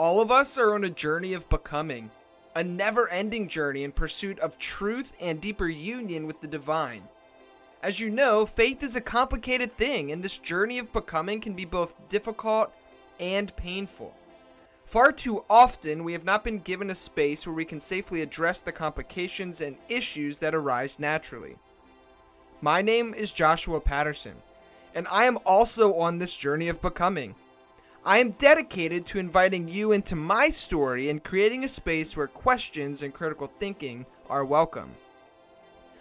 All of us are on a journey of becoming, a never ending journey in pursuit of truth and deeper union with the divine. As you know, faith is a complicated thing, and this journey of becoming can be both difficult and painful. Far too often, we have not been given a space where we can safely address the complications and issues that arise naturally. My name is Joshua Patterson, and I am also on this journey of becoming. I am dedicated to inviting you into my story and creating a space where questions and critical thinking are welcome.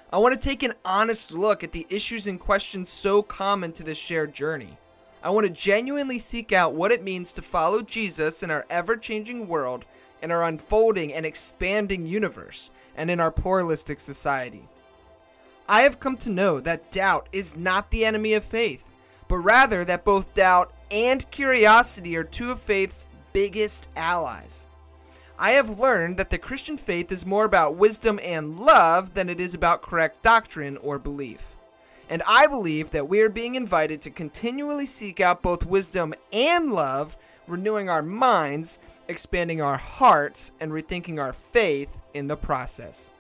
I want to take an honest look at the issues and questions so common to this shared journey. I want to genuinely seek out what it means to follow Jesus in our ever changing world, in our unfolding and expanding universe, and in our pluralistic society. I have come to know that doubt is not the enemy of faith, but rather that both doubt and curiosity are two of faith's biggest allies. I have learned that the Christian faith is more about wisdom and love than it is about correct doctrine or belief. And I believe that we are being invited to continually seek out both wisdom and love, renewing our minds, expanding our hearts, and rethinking our faith in the process.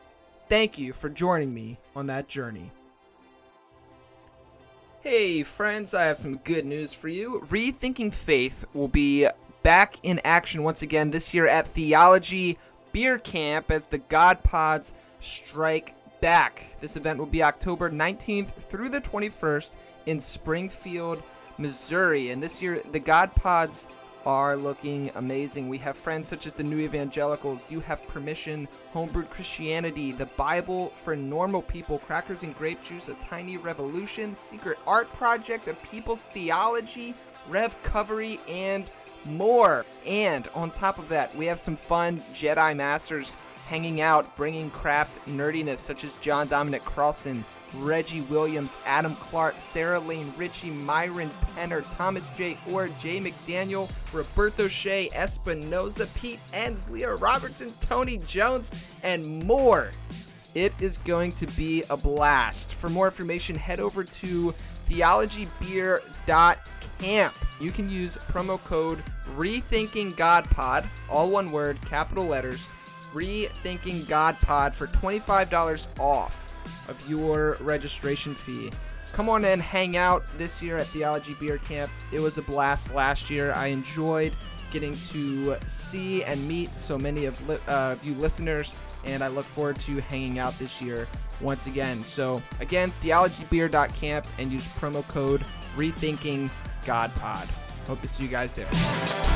Thank you for joining me on that journey. Hey, friends, I have some good news for you. Rethinking Faith will be back in action once again this year at Theology Beer Camp as the God Pods strike back. This event will be October 19th through the 21st in Springfield, Missouri. And this year, the God Pods are looking amazing. We have friends such as the New Evangelicals, You Have Permission, Homebrewed Christianity, The Bible for Normal People, Crackers and Grape Juice, A Tiny Revolution, Secret Art Project, A People's Theology, Rev Covery, and more. And on top of that, we have some fun Jedi Masters hanging out, bringing craft nerdiness such as John Dominic Crossan, Reggie Williams, Adam Clark, Sarah Lane Ritchie, Myron Penner, Thomas J. Oord, Jay McDaniel, Roberto Che, Espinoza, Pete Enns, Leah Robertson, Tony Jones, and more. It is going to be a blast. For more information, head over to theologybeer.camp. You can use promo code RethinkingGodPod, all one word, capital letters, RethinkingGodPod for $25 off of your registration fee. Come on and hang out this year at Theology Beer Camp. It was a blast last year. I enjoyed getting to see and meet so many of li- uh, you listeners, and I look forward to hanging out this year once again. So, again, theologybeer.camp and use promo code RethinkingGodPod. Hope to see you guys there.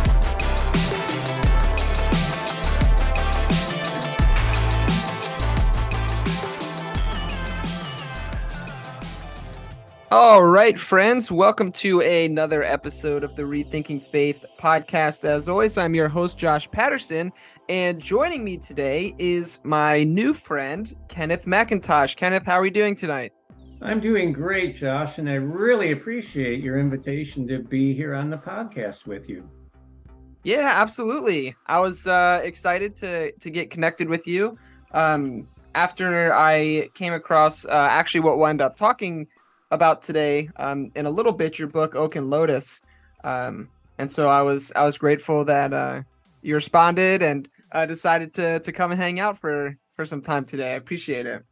All right, friends, welcome to another episode of the Rethinking Faith podcast. As always, I'm your host, Josh Patterson, and joining me today is my new friend, Kenneth McIntosh. Kenneth, how are we doing tonight? I'm doing great, Josh, and I really appreciate your invitation to be here on the podcast with you. Yeah, absolutely. I was uh, excited to to get connected with you. Um, after I came across uh, actually what we'll end up talking about today um, in a little bit your book Oak and Lotus, um, and so I was I was grateful that uh, you responded and uh, decided to to come and hang out for for some time today. I appreciate it.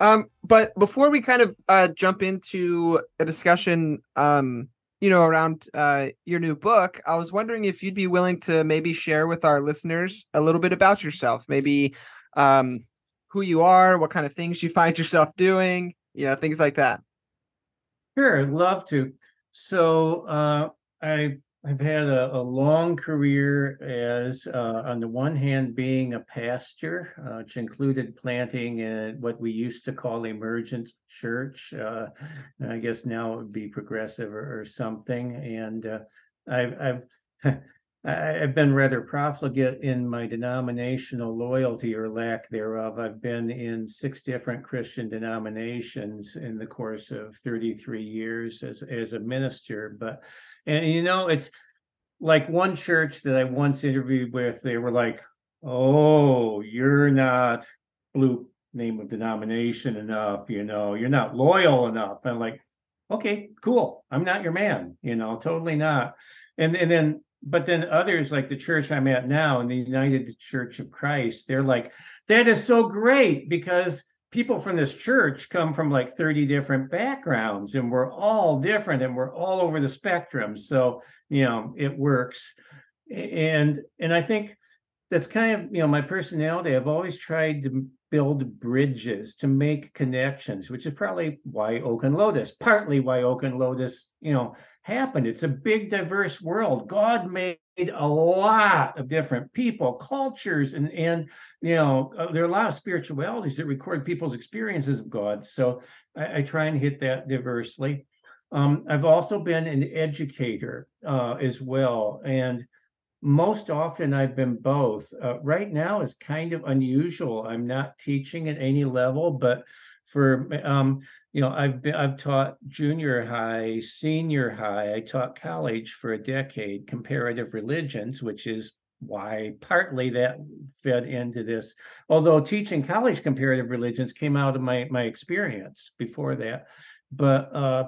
Um, but before we kind of uh, jump into a discussion, um, you know, around uh, your new book, I was wondering if you'd be willing to maybe share with our listeners a little bit about yourself, maybe um, who you are, what kind of things you find yourself doing, you know, things like that. Sure, I'd love to. So uh, I I've had a, a, long career as, uh, on the one hand, being a pastor, uh, which included planting in what we used to call emergent church. Uh, I guess now it would be progressive or, or something. And uh, I've, I've I, have been rather profligate in my denominational loyalty or lack thereof. I've been in six different Christian denominations in the course of 33 years as, as a minister. But, and you know, it's like one church that I once interviewed with, they were like, oh, you're not blue name of denomination enough, you know, you're not loyal enough. And I'm like, okay, cool. I'm not your man, you know, totally not. And and then but then others like the church I'm at now in the United Church of Christ, they're like, that is so great because people from this church come from like 30 different backgrounds and we're all different and we're all over the spectrum. So, you know, it works. And and I think that's kind of, you know, my personality. I've always tried to build bridges to make connections, which is probably why Oak and Lotus, partly why Oak and Lotus, you know, happened. It's a big, diverse world. God made a lot of different people, cultures, and and you know uh, there are a lot of spiritualities that record people's experiences of God. So I, I try and hit that diversely. Um, I've also been an educator uh, as well, and most often I've been both. Uh, right now is kind of unusual. I'm not teaching at any level, but for um, you know, I've been I've taught junior high, senior high. I taught college for a decade, comparative religions, which is why partly that fed into this. Although teaching college comparative religions came out of my my experience before that, but uh,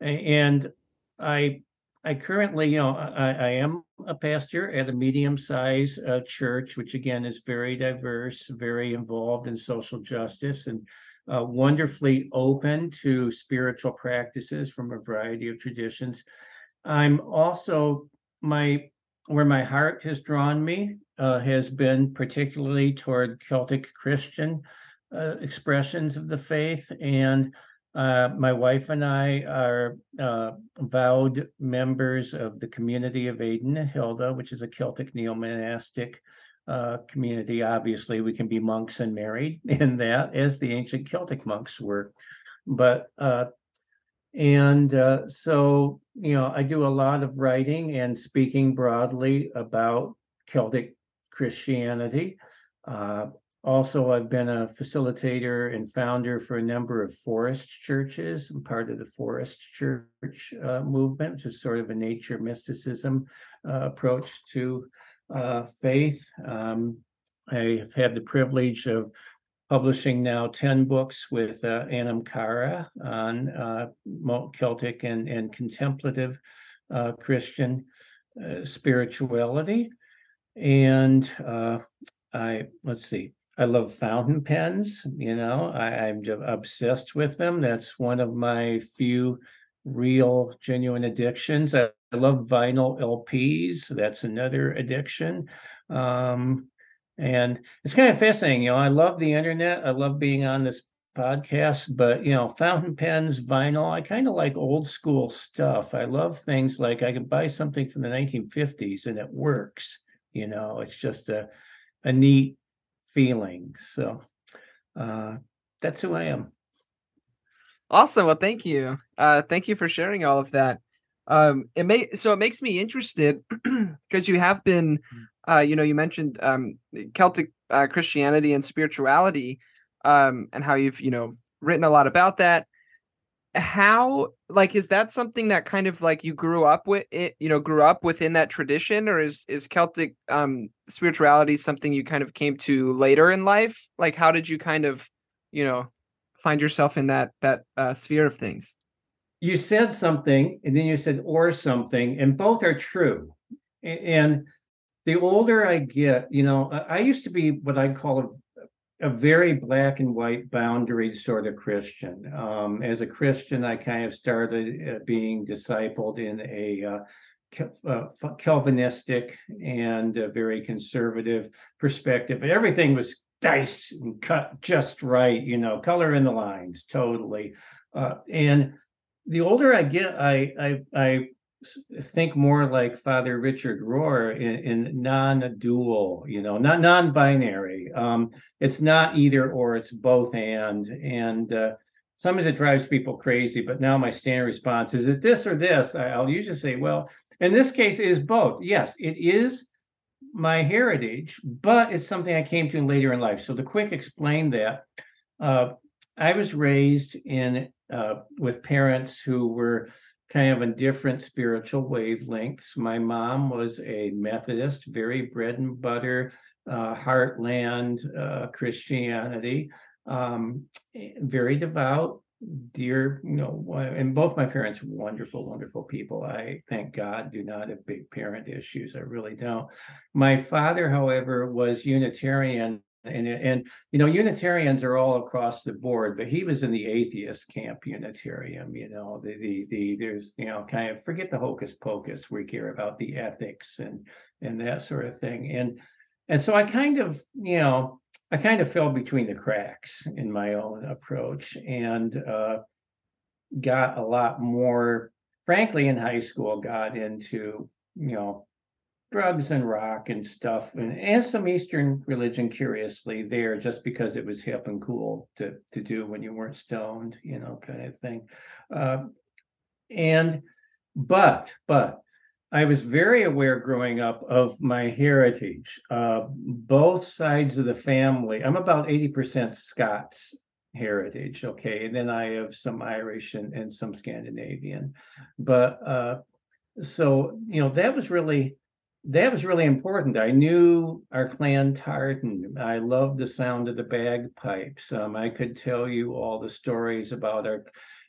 and I I currently, you know, I, I am a pastor at a medium-sized uh, church, which again is very diverse, very involved in social justice, and uh, wonderfully open to spiritual practices from a variety of traditions. I'm also my where my heart has drawn me uh, has been particularly toward Celtic Christian uh, expressions of the faith, and uh, my wife and I are uh, vowed members of the community of Aidan and Hilda, which is a Celtic neo monastic uh, community. Obviously, we can be monks and married in that, as the ancient Celtic monks were. But uh, and uh, so you know, I do a lot of writing and speaking broadly about Celtic Christianity. Also, I've been a facilitator and founder for a number of forest churches. I'm part of the forest church uh, movement, which is sort of a nature mysticism uh, approach to uh, faith. Um, I have had the privilege of publishing now 10 books with uh, Anamchara on uh, Celtic and, and contemplative uh, Christian uh, spirituality. And I, let's see, I love fountain pens. You know, I, I'm obsessed with them. That's one of my few real, genuine addictions. I, I love vinyl LPs. That's another addiction. Um, and it's kind of fascinating. You know, I love the internet. I love being on this podcast, but you know, fountain pens, vinyl, I kind of like old school stuff. I love things like I can buy something from the 1950s and it works. You know, it's just a a neat feeling. So uh that's who I am. Awesome. Well, thank you. Uh, thank you for sharing all of that. Um, it may so it makes me interested because you have been, uh, you know, you mentioned um, Celtic uh, Christianity and spirituality, um, and how you've you know written a lot about that. How like is that something that kind of like you grew up with it, you know, grew up within that tradition, or is is Celtic um, spirituality something you kind of came to later in life? Like, how did you kind of, you know, find yourself in that that uh, sphere of things you said something and then you said or something and both are true and the older i get you know i used to be what i call a, a very black and white boundary sort of christian um, as a christian i kind of started uh, being discipled in a uh, uh, Calvinistic and very conservative perspective. Everything was diced and cut just right, you know, color in the lines, totally. Uh, and the older I get, I I I think more like Father Richard Rohr in, in non-dual, you know, not non-binary. Um, it's not either or; it's both and. And uh, sometimes it drives people crazy. But now my standard response is: it this or this? I'll usually say, well, in this case, it is both. Yes, it is my heritage, but it's something I came to later in life. So to quick explain that, uh, I was raised in uh, with parents who were kind of in different spiritual wavelengths. My mom was a Methodist, very bread and butter, uh, heartland uh, Christianity, um, very devout, dear, you know, and both my parents wonderful, wonderful people. I thank God do not have big parent issues. I really don't. My father, however, was Unitarian. And, and you know Unitarians are all across the board, but he was in the atheist camp Unitarian. You know the the the there's you know kind of forget the hocus pocus. We care about the ethics and and that sort of thing. And and so I kind of you know I kind of fell between the cracks in my own approach and uh, got a lot more, frankly, in high school, got into, you know, drugs and rock and stuff and, and some Eastern religion, curiously, there just because it was hip and cool to, to do when you weren't stoned, you know, kind of thing. Uh, and, but, but, I was very aware growing up of my heritage. Uh, both sides of the family, I'm about 80% Scots heritage, okay, and then I have some Irish and, and some Scandinavian. But uh, so, you know, that was really that was really important. I knew our clan tartan. I loved the sound of the bagpipes. Um, I could tell you all the stories about our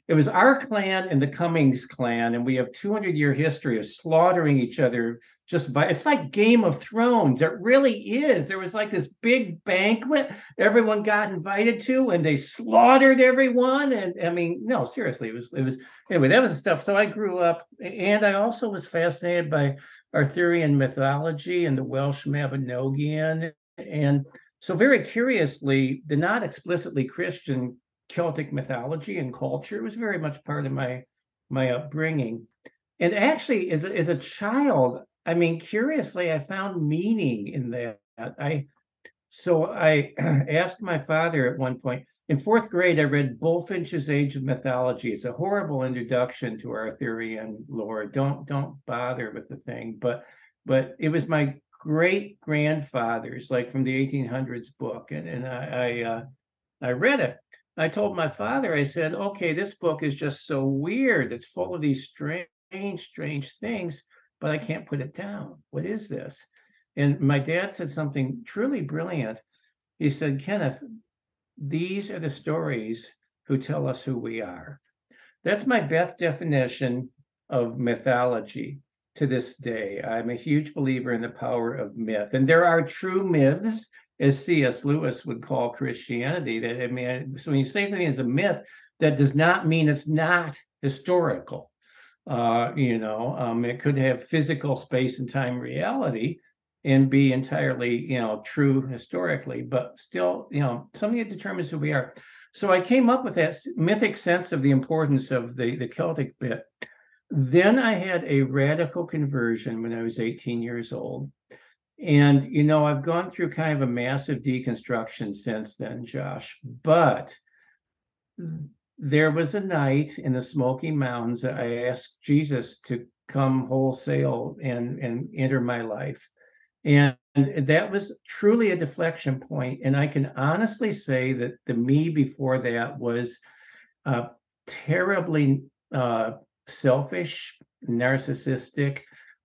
it was our clan and the Cummings clan, and we have 200 year history of slaughtering each other. Just by it's like Game of Thrones. It really is. There was like this big banquet everyone got invited to, and they slaughtered everyone. And I mean, no, seriously, it was it was anyway. That was the stuff. So I grew up, and I also was fascinated by Arthurian mythology and the Welsh Mabinogion, and so very curiously, the not explicitly Christian Celtic mythology and culture. Was very much part of my my upbringing. And actually, as a, as a child, I mean, curiously, I found meaning in that. I so I asked my father at one point in fourth grade. I read Bulfinch's Age of Mythology. It's a horrible introduction to Arthurian lore. Don't don't bother with the thing. But but it was my great grandfather's, like from the 1800s book, and and I I, uh, I read it. I told my father, I said, okay, this book is just so weird. It's full of these strange, strange things, but I can't put it down. What is this? And my dad said something truly brilliant. He said, Kenneth, these are the stories who tell us who we are. That's my best definition of mythology to this day. I'm a huge believer in the power of myth. And there are true myths as C.S. Lewis would call Christianity. That I mean, so when you say something is a myth, that does not mean it's not historical. Uh, you know, um, it could have physical space and time reality and be entirely, you know, true historically, but still, you know, something that determines who we are. So I came up with that mythic sense of the importance of the, the Celtic bit. Then I had a radical conversion when I was 18 years old. And, you know, I've gone through kind of a massive deconstruction since then, Josh. But there was a night in the Smoky Mountains that I asked Jesus to come wholesale and, and enter my life. And that was truly a deflection point. And I can honestly say that the me before that was uh, terribly uh, selfish, narcissistic,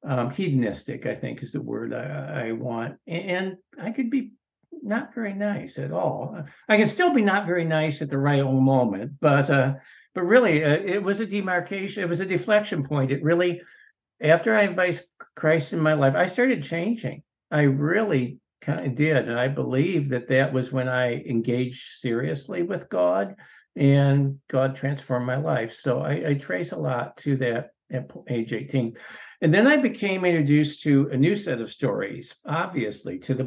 um, hedonistic, I think is the word I, I want. And I could be not very nice at all. I can still be not very nice at the right old moment, but uh, but really, uh, it was a demarcation. It was a deflection point. It really, after I invited Christ in my life, I started changing. I really kind of did, and I believe that that was when I engaged seriously with God, and God transformed my life. So I, I trace a lot to that at age eighteen. And then I became introduced to a new set of stories, obviously, to the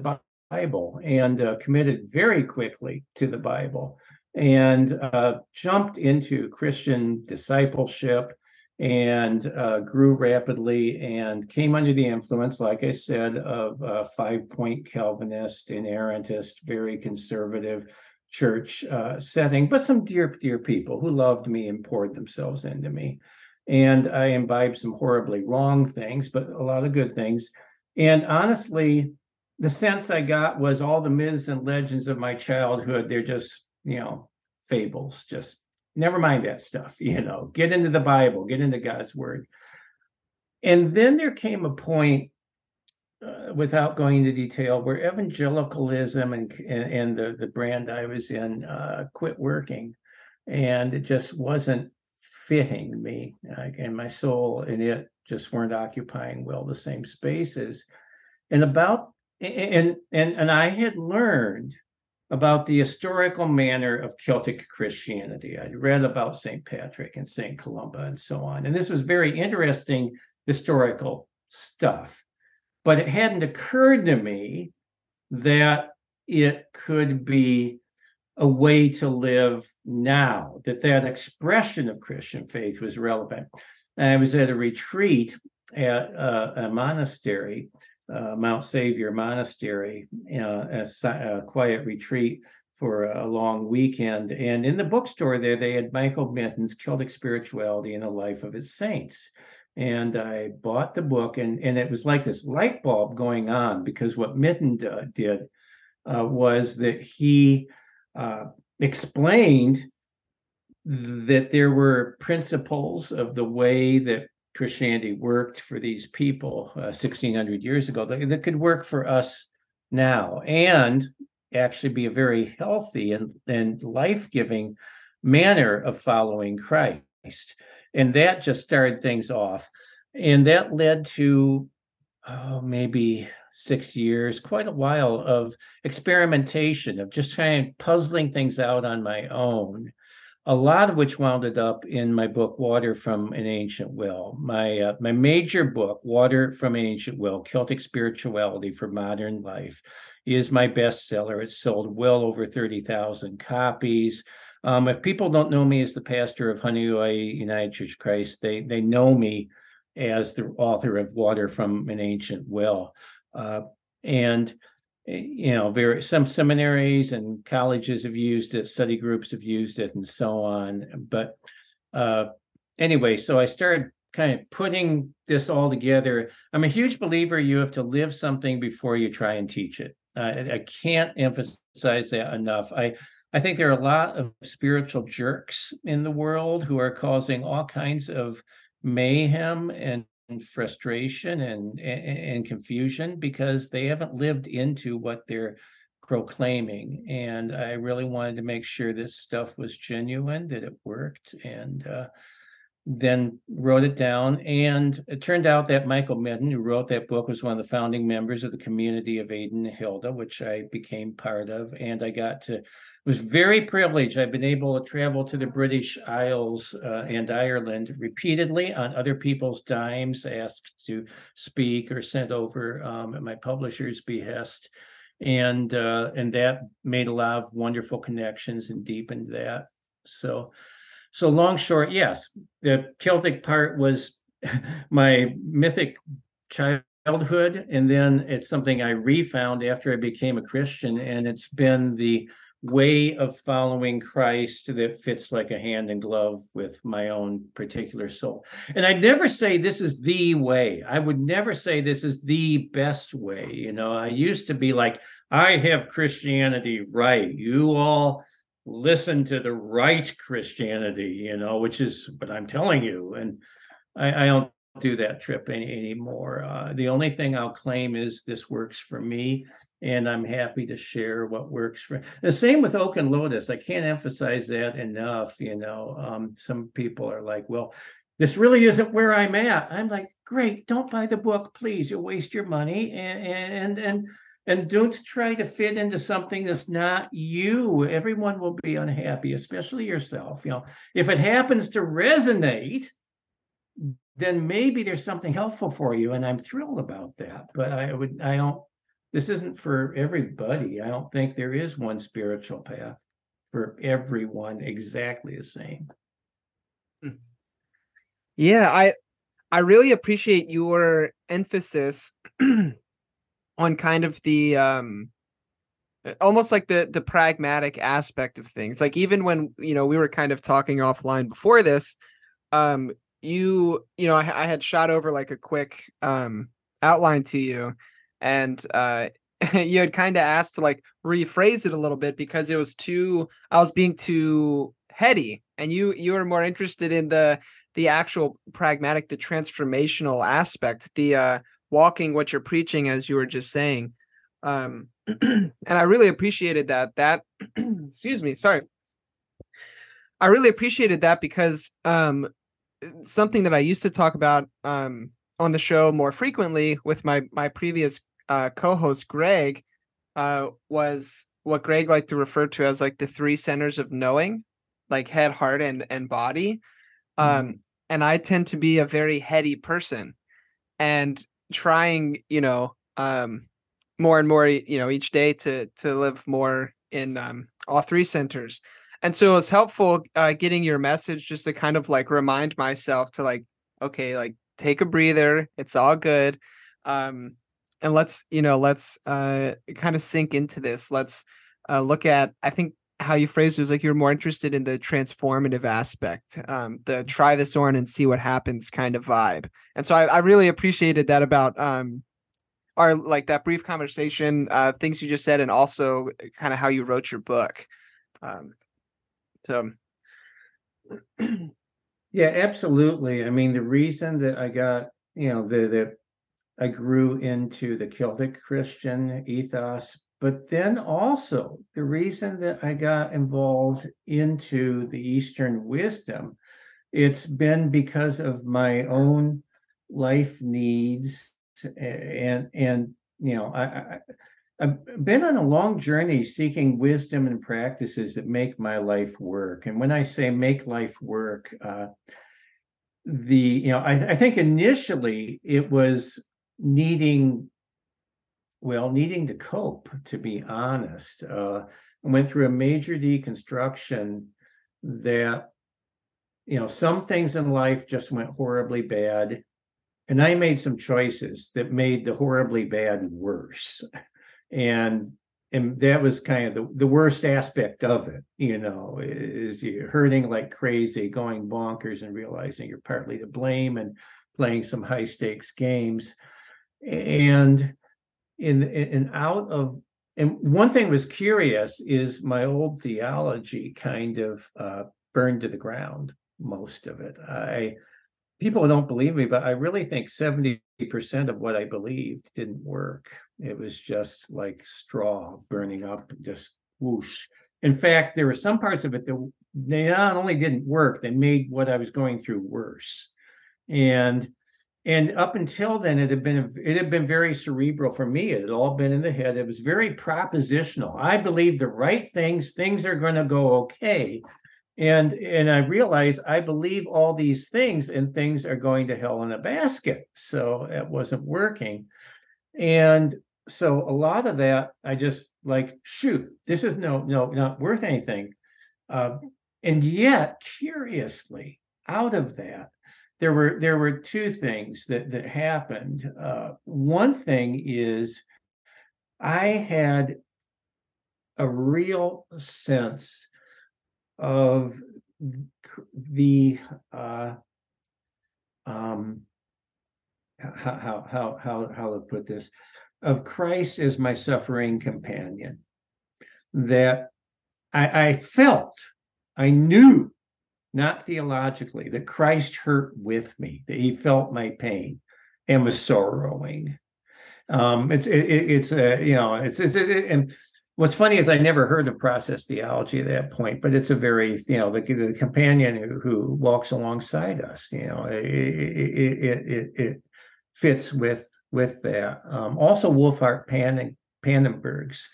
Bible, and uh, committed very quickly to the Bible and uh, jumped into Christian discipleship and uh, grew rapidly and came under the influence, like I said, of a five point Calvinist, inerrantist, very conservative church uh, setting, but some dear, dear people who loved me and poured themselves into me and I imbibed some horribly wrong things, but a lot of good things. And honestly, the sense I got was all the myths and legends of my childhood, they're just, you know, fables. Just never mind that stuff, you know, get into the Bible, get into God's word. And then there came a point, uh, without going into detail, where evangelicalism and, and, and the, the brand I was in uh, quit working and it just wasn't fitting me. like, and my soul and it just weren't occupying well the same spaces. And about and and and I had learned about the historical manner of Celtic Christianity. I'd read about St. Patrick and St. Columba and so on. And this was very interesting historical stuff. But it hadn't occurred to me that it could be a way to live now, that that expression of Christian faith was relevant. And I was at a retreat at uh, a monastery uh, Mount Savior Monastery, uh, a, a, quiet retreat for a long weekend. And in the bookstore there, they had Michael Mitton's Celtic Spirituality and the Life of Its Saints. And I bought the book, and, and it was like this light bulb going on because what Mitton uh, did uh, was that he uh, explained that there were principles of the way that Christianity worked for these people uh, 1600 years ago that, that could work for us now and actually be a very healthy and, and life-giving manner of following Christ. And that just started things off. And that led to oh, maybe six years, quite a while of experimentation, of just trying puzzling things out on my own a lot of which wounded up in my book water from an ancient well. My uh, my major book water from an ancient well celtic spirituality for modern life is my bestseller. It's sold well over 30,000 copies. Um, if people don't know me as the pastor of Honoua'i United Church Christ they they know me as the author of water from an ancient well. Uh, and you know, very some seminaries and colleges have used it, study groups have used it, and so on. But uh, anyway, so I started kind of putting this all together. I'm a huge believer you have to live something before you try and teach it. Uh, I can't emphasize that enough. I I think there are a lot of spiritual jerks in the world who are causing all kinds of mayhem and and frustration and, and, and confusion because they haven't lived into what they're proclaiming. And i really wanted to make sure this stuff was genuine that it worked and uh, then wrote it down. And it turned out that Michael Mitton, who wrote that book, was one of the founding members of the community of Aidan-Hilda, which I became part of. And I got to, was very privileged. I've been able to travel to the British Isles uh, and Ireland repeatedly on other people's dimes, asked to speak or sent over um, at my publisher's behest. And uh, and that made a lot of wonderful connections and deepened that. So so long short, yes, the Celtic part was my mythic childhood, and then it's something I refound after I became a Christian, and it's been the way of following Christ that fits like a hand in glove with my own particular soul. And I'd never say this is the way. I would never say this is the best way. You know, I used to be like, I have Christianity right. You all listen to the right Christianity, you know, which is what I'm telling you. And I, I don't do that trip any, anymore. Uh, the only thing I'll claim is this works for me. And I'm happy to share what works for the same with Oak and Lotus. I can't emphasize that enough. You know, um, some people are like, well, this really isn't where I'm at. I'm like, great, don't buy the book, please. You'll waste your money. And and and and don't try to fit into something that's not you. Everyone will be unhappy especially yourself you know. If it happens to resonate then maybe there's something helpful for you and i'm thrilled about that. But i would i don't this isn't for everybody. I don't think there is one spiritual path for everyone exactly the same. Hmm. yeah i i really appreciate your emphasis on kind of the um almost like the the pragmatic aspect of things. Like even when you know we were kind of talking offline before this um you you know I, I had shot over like a quick um outline to you and uh you had kind of asked to like rephrase it a little bit because it was too I was being too heady and you you were more interested in the the actual pragmatic the transformational aspect the uh walking what you're preaching as you were just saying um and i really appreciated that that excuse me sorry I really appreciated that because um, something that I used to talk about um, on the show more frequently with my my previous uh, co-host Greg uh, was what Greg liked to refer to as like the three centers of knowing, like head, heart, and and body. Um, mm. And I tend to be a very heady person, and trying, you know, um, more and more, you know, each day to to live more in um, all three centers. And so it's helpful uh, getting your message just to kind of like remind myself to like, okay, like take a breather. It's all good. Um, and let's, you know, let's uh, kind of sink into this. Let's uh, look at, I think how you phrased it was like you're more interested in the transformative aspect, um, the try this on and see what happens kind of vibe. And so I, I really appreciated that about um, our like that brief conversation, uh, things you just said, and also kind of how you wrote your book. Um, so, yeah, absolutely. I mean, the reason that I got, you know, the that I grew into the Celtic Christian ethos, but then also the reason that I got involved into the Eastern wisdom, it's been because of my own life needs and and you know I, I I've been on a long journey seeking wisdom and practices that make my life work. And when I say make life work, uh, the you know I, I think initially it was needing well needing to cope to be honest uh, went through a major deconstruction that you know some things in life just went horribly bad and i made some choices that made the horribly bad worse. And and that was kind of the, the worst aspect of it you know is you hurting like crazy going bonkers and realizing you're partly to blame and playing some high stakes games. And in and out of and one thing was curious is my old theology kind of uh, burned to the ground most of it i people don't believe me but i really think 70% of what i believed didn't work it was just like straw burning up, just whoosh. In fact, there were some parts of it that they not only didn't work, they made what I was going through worse. And and up until then, it had been it had been very cerebral for me. It had all been in the head. It was very propositional. I believe the right things. Things are going to go okay, and and I realized I believe all these things, and things are going to hell in a basket. So it wasn't working. And so a lot of that, I just like, shoot, this is no, no, not worth anything. Uh, and yet, curiously, out of that, there were there were two things that that happened. Uh, one thing is, I had a real sense of the uh, um, how how how how to put this of Christ as my suffering companion that I, I felt I knew not theologically that Christ hurt with me that he felt my pain and was sorrowing um it's it, it's uh, you know it's, it's it, and what's funny is I never heard of process theology at that point, but it's a very, you know, the, the companion who, who walks alongside us, you know, it, it, it, it, fits with with that. Um, also, Wolfhart Pan- Pannenberg's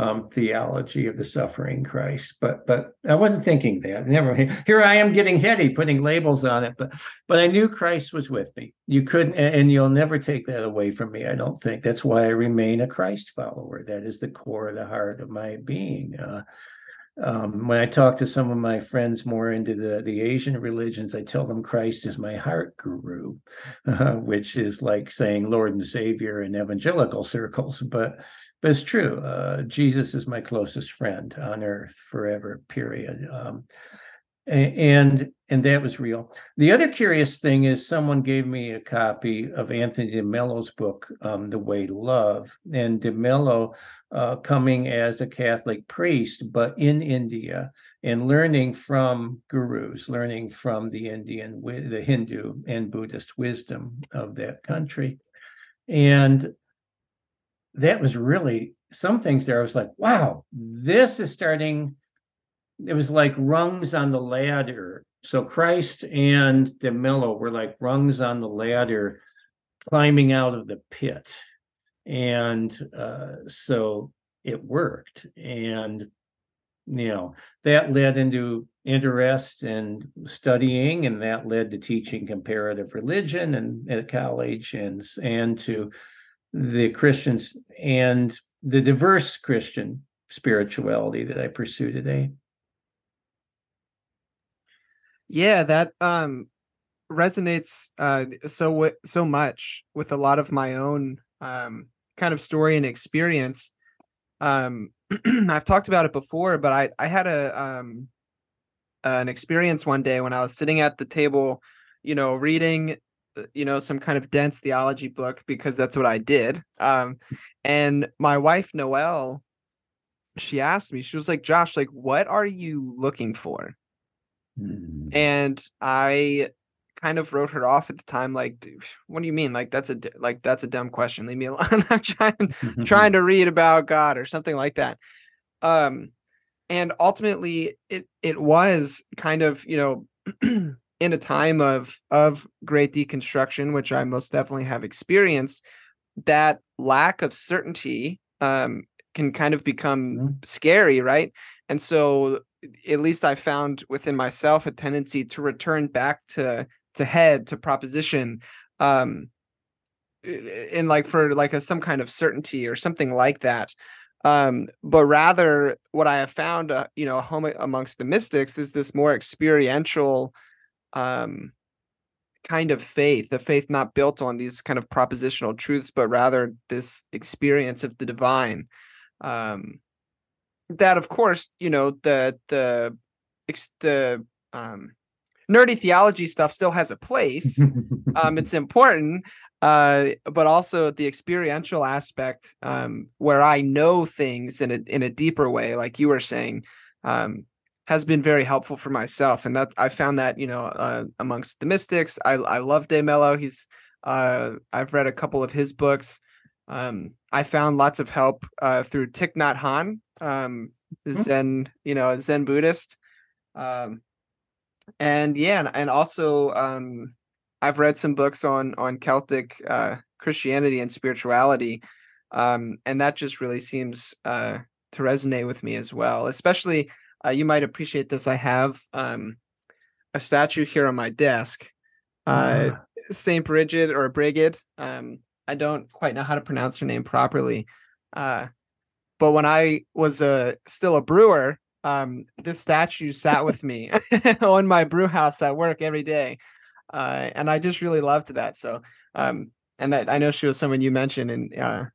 um, theology of the suffering Christ, but but I wasn't thinking that. Never here I am getting heady, putting labels on it, but but I knew Christ was with me. You couldn't, and you'll never take that away from me. I don't think that's why I remain a Christ follower. That is the core of the heart of my being. Uh, um, when I talk to some of my friends more into the, the Asian religions, I tell them Christ is my heart guru, uh, which is like saying Lord and Savior in evangelical circles. But but it's true. Uh, Jesus is my closest friend on earth forever. Period. Um, and and that was real. The other curious thing is someone gave me a copy of Anthony DeMello's book, um, The Way to Love, and DeMello uh, coming as a Catholic priest, but in India and learning from gurus, learning from the Indian, the Hindu and Buddhist wisdom of that country, and that was really some things there. I was like, wow, this is starting it was like rungs on the ladder. So Christ and DeMello were like rungs on the ladder climbing out of the pit. And uh, so it worked. And, you know, that led into interest in studying, and that led to teaching comparative religion and at college and, and to the Christians and the diverse Christian spirituality that I pursue today. Yeah, that um resonates uh so w- so much with a lot of my own um kind of story and experience. Um I've talked about it before, but I I had a um an experience one day when I was sitting at the table, you know, reading you know some kind of dense theology book because that's what I did. Um and my wife Noelle she asked me she was like Josh like what are you looking for? Mm. and I kind of wrote her off at the time like what do you mean like that's a like that's a dumb question leave me alone I'm trying trying to read about God or something like that um and ultimately it it was kind of you know in a time of of great deconstruction which I most definitely have experienced that lack of certainty um can kind of become Mhm. scary right and so at least I found within myself a tendency to return back to to head to proposition um in like for like a some kind of certainty or something like that um but rather what i have found uh, you know home amongst the mystics is this more experiential um kind of faith a faith not built on these kind of propositional truths but rather this experience of the divine. Um that of course you know the the the um nerdy theology stuff still has a place. Um it's important uh but also the experiential aspect um where i know things in a in a deeper way like you were saying um has been very helpful for myself and that i found that you know uh, amongst the mystics i i love de mello. He's uh i've read a couple of his books. Um i found lots of help uh through Thich Nhat Hanh um Mhm. zen you know zen buddhist. Um and yeah and, and also um i've read some books on on celtic uh christianity and spirituality um and that just really seems uh to resonate with me as well especially uh, you might appreciate this i have um a statue here on my desk. Uh Ah, saint bridget or brigid um i don't quite know how to pronounce her name properly. Uh but when i was uh still a brewer um this statue sat with me on my brew house at work every day. Uh and i just really loved that so um and that i know she was someone you mentioned in uh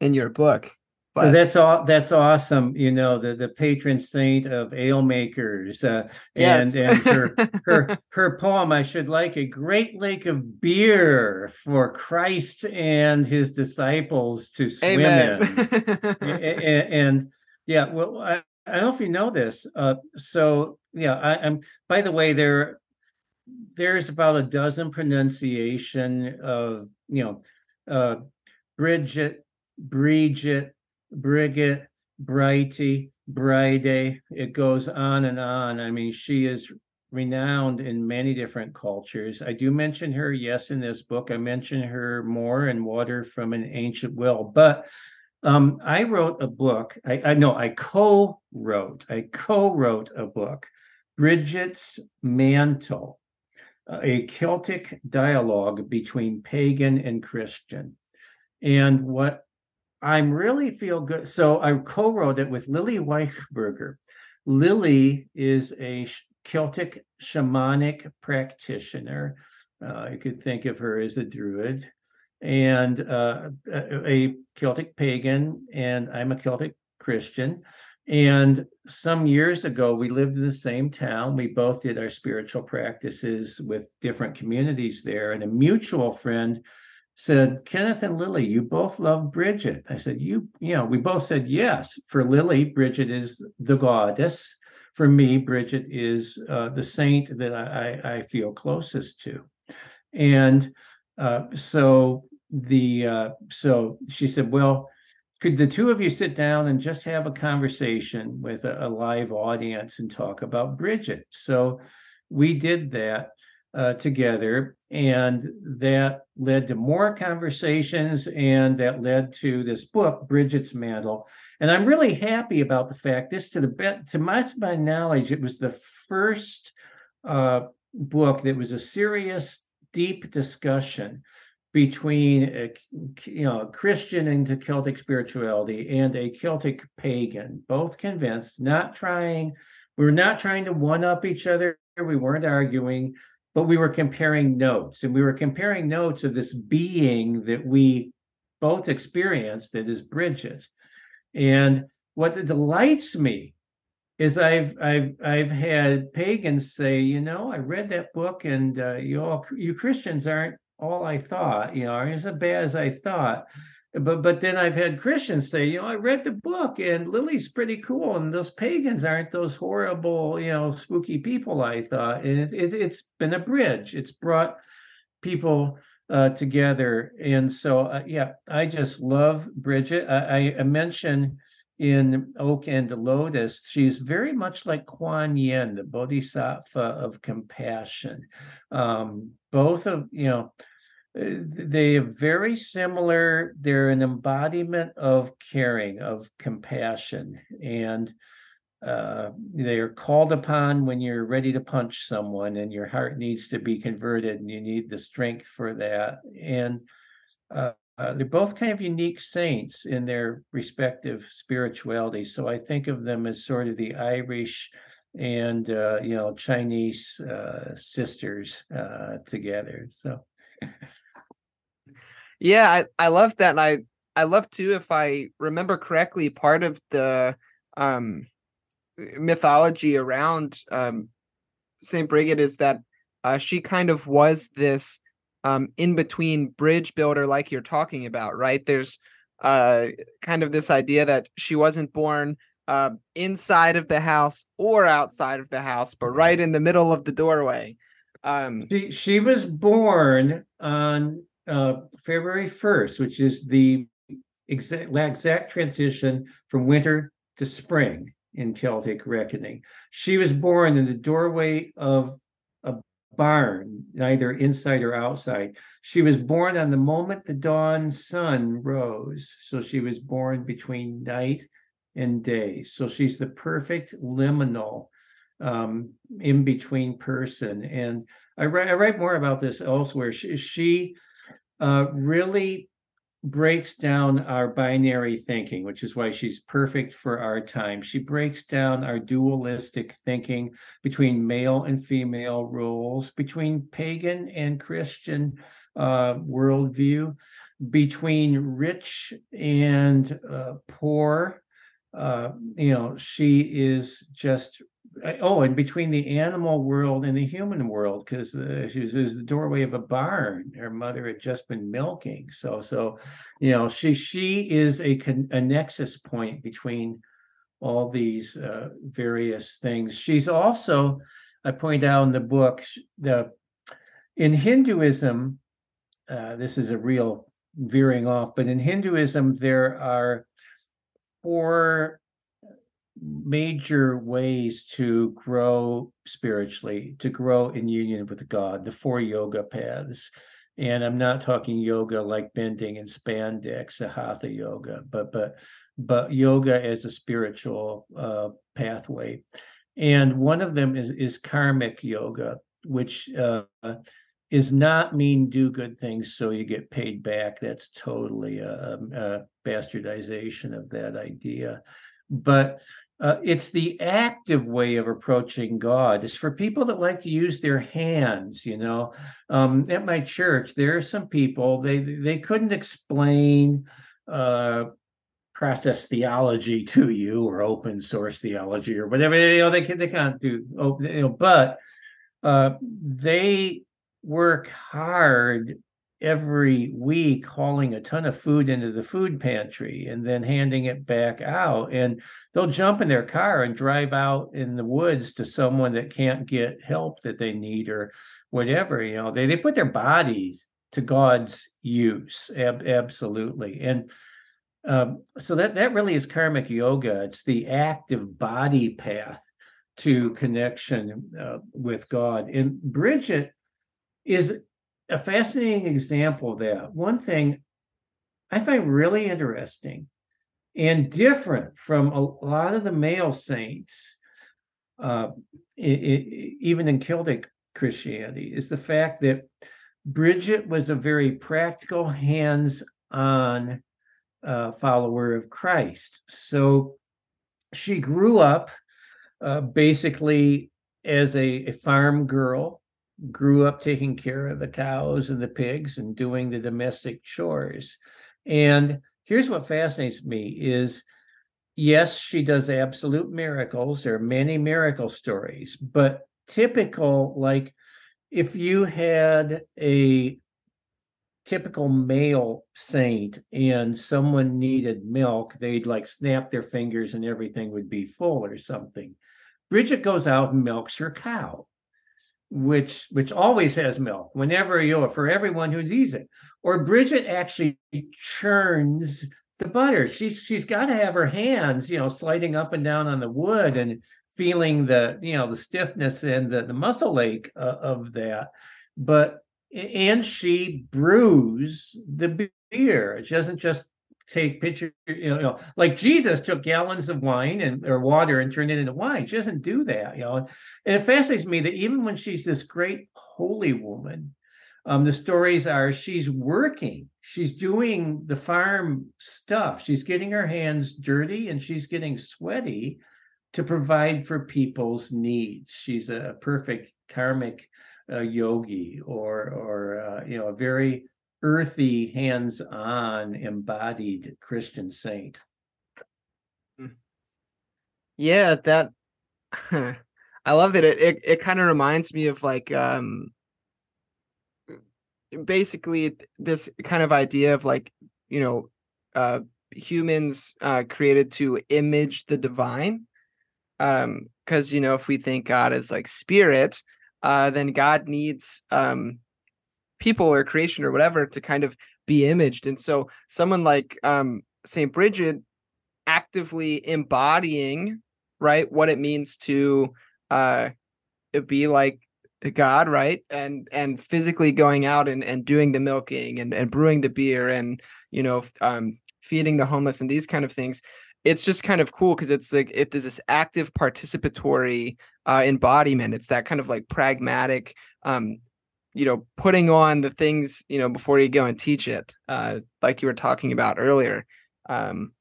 in your book but that's all. That's awesome. You know, the the patron saint of ale makers, uh, yes and and her her her poem. I should like a great lake of beer for Christ and his disciples to swim amen in. A- a- and yeah, well, I, I don't know if you know this. Uh, so yeah, I, I'm. By the way, there there's about a dozen pronunciation of you know, uh, Bridget, Bridget, Brigitte, Brighty, Bride. It goes on and on. I mean, she is renowned in many different cultures. I do mention her, yes, in this book. I mention her more in Water from an Ancient Well, but um, I wrote a book. I, I know I co-wrote. I co-wrote a book, Bridget's Mantle, a Celtic dialogue between pagan and Christian. And what I'm really feel good. So I co-wrote it with Lily Weichberger. Lily is a Celtic shamanic practitioner. Uh, you could think of her as a druid and uh, a, a Celtic pagan, and I'm a Celtic Christian. And some years ago, we lived in the same town. We both did our spiritual practices with different communities there. And a mutual friend said, Kenneth and Lily, you both love Bridget. I said, You, you know, we both said yes. For Lily, Bridget is the goddess. For me, Bridget is uh, the saint that I, I, feel closest to. And uh, so the uh, so she said, Well, could the two of you sit down and just have a conversation with a, a live audience and talk about Bridget? So we did that uh, together, and that led to more conversations, and that led to this book, Bridget's Mantle. And I'm really happy about the fact this, to the best, to my, my knowledge, it was the first uh, book that was a serious, deep discussion between a you know Christian into Celtic spirituality and a Celtic pagan, both convinced, not trying. We were not trying to one up each other. We weren't arguing but we were comparing notes and we were comparing notes of this being that we both experienced that is bridges And what delights me is I've I've I've had pagans say, you know, I read that book and uh, you all you Christians aren't all I thought, you know, aren't as bad as I thought but but then I've had Christians say, you know, I read the book and Lily's pretty cool, and those pagans aren't those horrible, you know, spooky people I thought. And it, it, it's been a bridge. It's brought people uh, together, and so uh, yeah, I just love Brigid. I, I mentioned in Oak and Lotus, she's very much like Kuan Yin, the Bodhisattva of compassion. Um, both of you know they are very similar. They're an embodiment of caring, of compassion, and uh, they are called upon when you're ready to punch someone and your heart needs to be converted and you need the strength for that. And uh, uh, they're both kind of unique saints in their respective spirituality. So I think of them as sort of the Irish and uh, you know Chinese uh, sisters uh, together. So. Yeah, I, I love that. And I, I love too, if I remember correctly, part of the um, mythology around um, St. Brigid is that uh, she kind of was this um, in between bridge builder, like you're talking about, right? There's uh, kind of this idea that she wasn't born uh, inside of the house or outside of the house, but right in the middle of the doorway. Um, she, she was born on uh, February 1st, which is the exact, exact transition from winter to spring in Celtic reckoning. She was born in the doorway of a barn, neither inside or outside. She was born on the moment the dawn sun rose. So she was born between night and day. So she's the perfect liminal um, in between person. And I write, I write more about this elsewhere. She, she uh, really breaks down our binary thinking, which is why she's perfect for our time. She breaks down our dualistic thinking between male and female roles, between pagan and Christian uh, worldview, between rich and uh, poor. Uh, you know, she is just oh, and between the animal world and the human world, because uh, she was, was, the doorway of a barn. Her mother had just been milking, so so, you know, she she is a a nexus point between all these uh, various things. She's also, I point out in the book, the in Hinduism, uh, this is a real veering off, but in Hinduism there are four major ways to grow spiritually, to grow in union with God, the four yoga paths. And I'm not talking yoga like bending and spandex, hatha yoga, but but but yoga as a spiritual uh, pathway. And one of them is is karmic yoga, which uh, is not mean do good things so you get paid back. That's totally a, a bastardization of that idea. But uh, it's the active way of approaching God. It's for people that like to use their hands. You know, um, at my church, there are some people they they couldn't explain uh, process theology to you or open source theology or whatever. You know, they can they can't do. You know, but uh, they work hard every week hauling a ton of food into the food pantry and then handing it back out and they'll jump in their car and drive out in the woods to someone that can't get help that they need or whatever you know they, they put their bodies to god's use ab- absolutely and Um, so that that really is karmic yoga. It's the active body path to connection uh, with God. And Brigid is a fascinating example of that. One thing I find really interesting and different from a lot of the male saints, uh, it, it, even in Celtic Christianity, is the fact that Brigid was a very practical, hands on uh, follower of Christ. So she grew up uh, basically as a, a farm girl, grew up taking care of the cows and the pigs and doing the domestic chores. And here's what fascinates me is yes, she does absolute miracles. There are many miracle stories, but typical, like if you had a typical male saint and someone needed milk, they'd like snap their fingers and everything would be full or something. Brigid goes out and milks her cow, which which always has milk whenever you know, for everyone who needs it. Or Brigid actually churns the butter. She's she's got to have her hands, you know, sliding up and down on the wood and feeling the you know the stiffness and the, the muscle ache uh, of that. But and she brews the beer. She doesn't just take pictures, you know, like Jesus took gallons of wine and or water and turned it into wine. She doesn't do that, you know. And it fascinates me that even when she's this great holy woman, um, the stories are she's working, she's doing the farm stuff, she's getting her hands dirty and she's getting sweaty to provide for people's needs. She's a perfect karmic uh, yogi or or uh, you know a very earthy, hands-on, embodied Christian saint. Mm. Yeah, that I love that. It it, it kind of reminds me of like um basically this kind of idea of like you know uh humans uh created to image the divine um because you know if we think god is like spirit uh then god needs um people or creation or whatever to kind of be imaged. And so someone like um, St. Brigid actively embodying right what it means to uh, be like God, right? And and physically going out and, and doing the milking and, and brewing the beer and you know um, feeding the homeless and these kind of things. It's just kind of cool because it's like it is this active participatory uh, embodiment. It's that kind of like pragmatic um, you know putting on the things you know before you go and teach it uh like you were talking about earlier um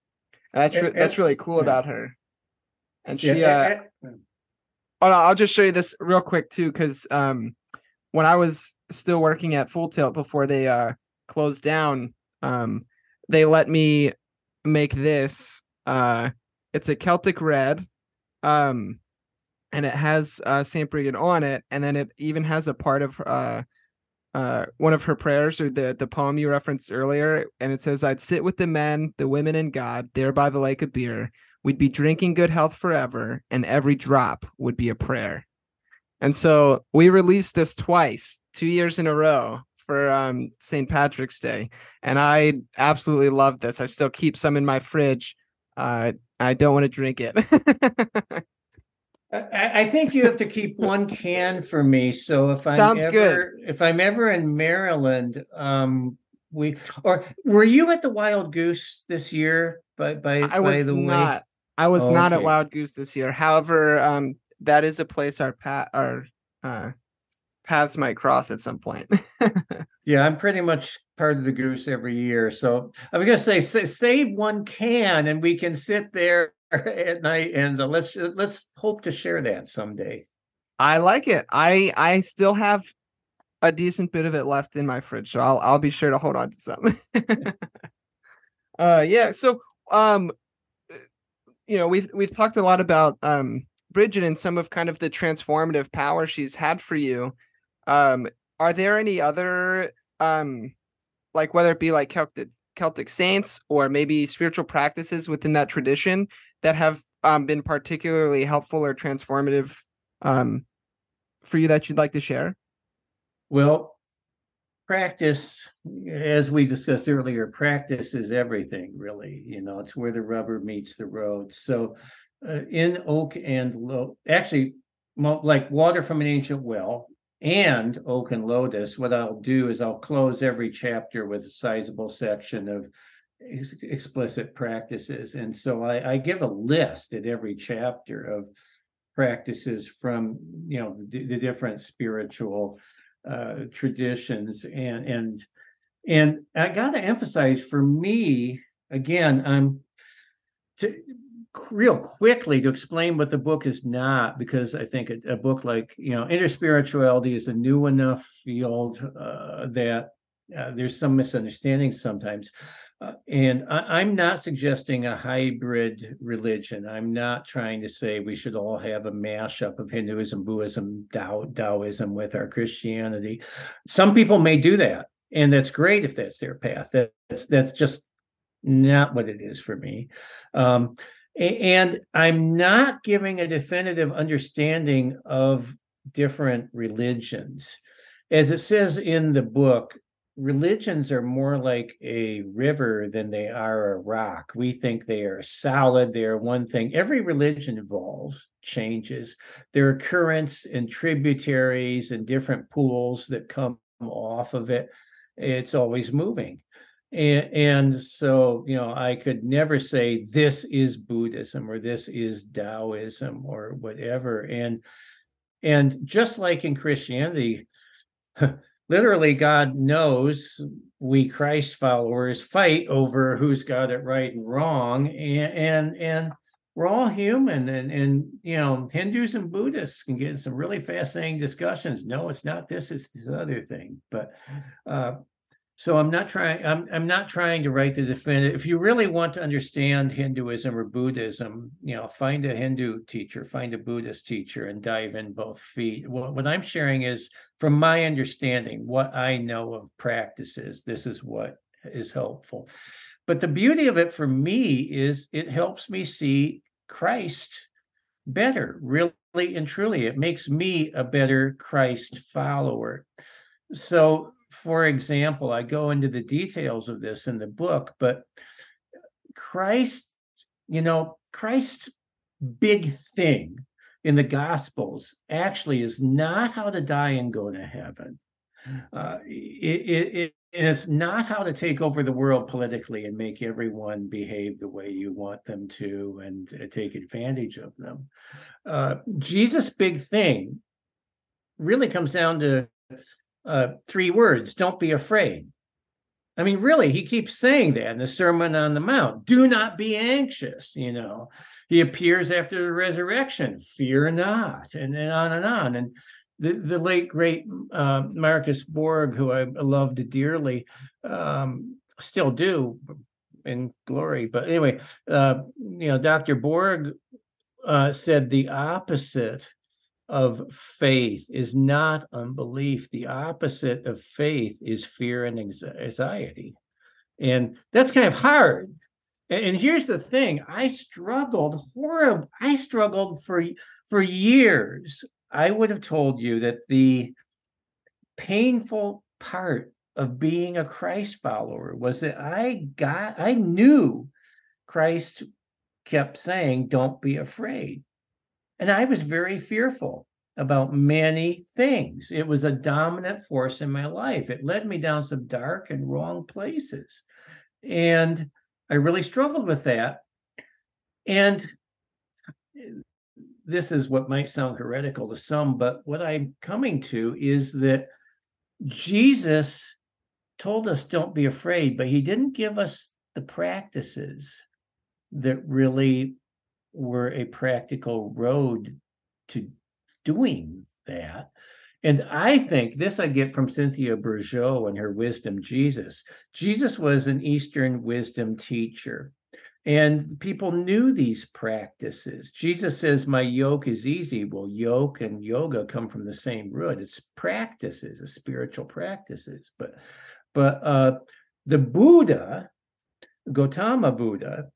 that's that's really cool yeah. about her and she yeah, uh oh no, i'll just show you this real quick too because um when i was still working at full tilt before they uh closed down um they let me make this uh it's a celtic red um and it has uh, Saint Brigid on it, and then it even has a part of uh, uh, one of her prayers or the the poem you referenced earlier, and it says, "I'd sit with the men, the women, and God there by the lake of beer. We'd be drinking good health forever, and every drop would be a prayer." And so we released this twice, two years in a row for um, St. Patrick's Day, and I absolutely love this. I still keep some in my fridge. Uh, I don't want to drink it. I, think you have to keep one can for me. So if I'm Sounds ever good. if I'm ever in Maryland, um, we or were you at the Wild Goose this year? By by, I was the not. way? I was oh, not okay. at Wild Goose this year. However, um, that is a place our pat our uh, paths might cross at some point. yeah, I'm pretty much part of the goose every year. So I was gonna say, say save one can, and we can sit there at night and uh, let's uh, let's hope to share that someday. I like it. I I still have a decent bit of it left in my fridge, so I'll I'll be sure to hold on to some. uh yeah, so um you know, we've we've talked a lot about um Brigid and some of kind of the transformative power she's had for you. Um are there any other um like whether it be like Celtic Celtic saints or maybe spiritual practices within that tradition that have um, been particularly helpful or transformative um, for you that you'd like to share? Well, practice, as we discussed earlier, practice is everything, really. You know, it's where the rubber meets the road. So, uh, in oak and lo, actually, like water from an ancient well and oak and lotus, what I'll do is I'll close every chapter with a sizable section of ex- explicit practices. And so I, I give a list at every chapter of practices from you know the, the different spiritual uh, traditions and and and I got to emphasize for me again I'm to real quickly to explain what the book is not because I think a, a book like you know interspirituality is a new enough field uh, that uh, there's some misunderstandings sometimes and I, am not suggesting a hybrid religion. I'm not trying to say we should all have a mashup of Hinduism, Buddhism, Tao, Taoism with our Christianity. Some people may do that, and that's great if that's their path. That's that's just not what it is for me. Um, and I'm not giving a definitive understanding of different religions. As it says in the book, religions are more like a river than they are a rock. We think they are solid, they are one thing. Every religion evolves, changes. There are currents and tributaries and different pools that come off of it. It's always moving. And, and so, you know, I could never say this is Buddhism or this is Taoism or whatever. And and just like in Christianity, literally God knows we Christ followers fight over who's got it right and wrong and and, and we're all human and and you know Hindus and Buddhists can get in some really fascinating discussions. No it's not this it's this other thing but uh, so i'm not trying i'm i'm not trying to write the definitive if you really want to understand hinduism or buddhism you know find a hindu teacher find a buddhist teacher and dive in both feet. What, what i'm sharing is from my understanding what i know of practices this is what is helpful. But the beauty of it for me is it helps me see christ better really and truly. It makes me a better christ follower. So for example, I go into the details of this in the book, but Christ, you know, Christ's big thing in the Gospels actually is not how to die and go to heaven. Uh, it, it, it, it's not how to take over the world politically and make everyone behave the way you want them to and uh, take advantage of them. Uh, Jesus' big thing really comes down to uh, three words don't be afraid. I mean, really, he keeps saying that in the Sermon on the Mount do not be anxious. You know, he appears after the resurrection, fear not, and then on and on. And the, the late, great uh, Marcus Borg, who I loved dearly, um, still do in glory. But anyway, uh, you know, Dr. Borg uh, said the opposite of faith is not unbelief. The opposite of faith is fear and anxiety. And that's kind of hard. And here's the thing I struggled horrible. I struggled for, for years. I would have told you that the painful part of being a Christ follower was that I got, I knew Christ kept saying, Don't be afraid. And I was very fearful about many things. It was a dominant force in my life. It led me down some dark and wrong places. And I really struggled with that. And this is what might sound heretical to some, but what I'm coming to is that Jesus told us don't be afraid, but he didn't give us the practices that really were a practical road to doing that. And I think this I get from Cynthia Bourgeault and her Wisdom Jesus. Jesus was an Eastern wisdom teacher, and people knew these practices. Jesus says, My yoke is easy. Well, yoke and yoga come from the same root. It's practices, it's spiritual practices. But but uh, the Buddha, Gautama Buddha,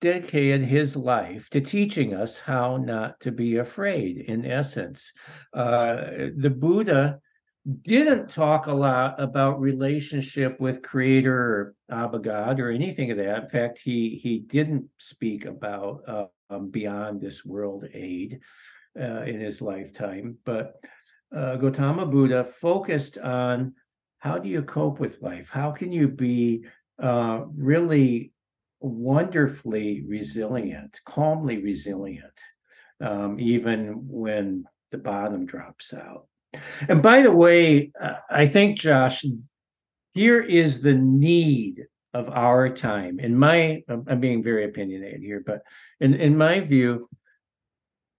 dedicated his life to teaching us how not to be afraid, in essence. Uh, the Buddha didn't talk a lot about relationship with creator or God or anything of that. In fact, he he didn't speak about uh, um, beyond this world aid uh, in his lifetime. But uh, Gautama Buddha focused on how do you cope with life? How can you be uh, really wonderfully resilient, calmly resilient, um, even when the bottom drops out? And by the way, uh, I think, Josh, here is the need of our time. In my, I'm being very opinionated here, but in, in my view,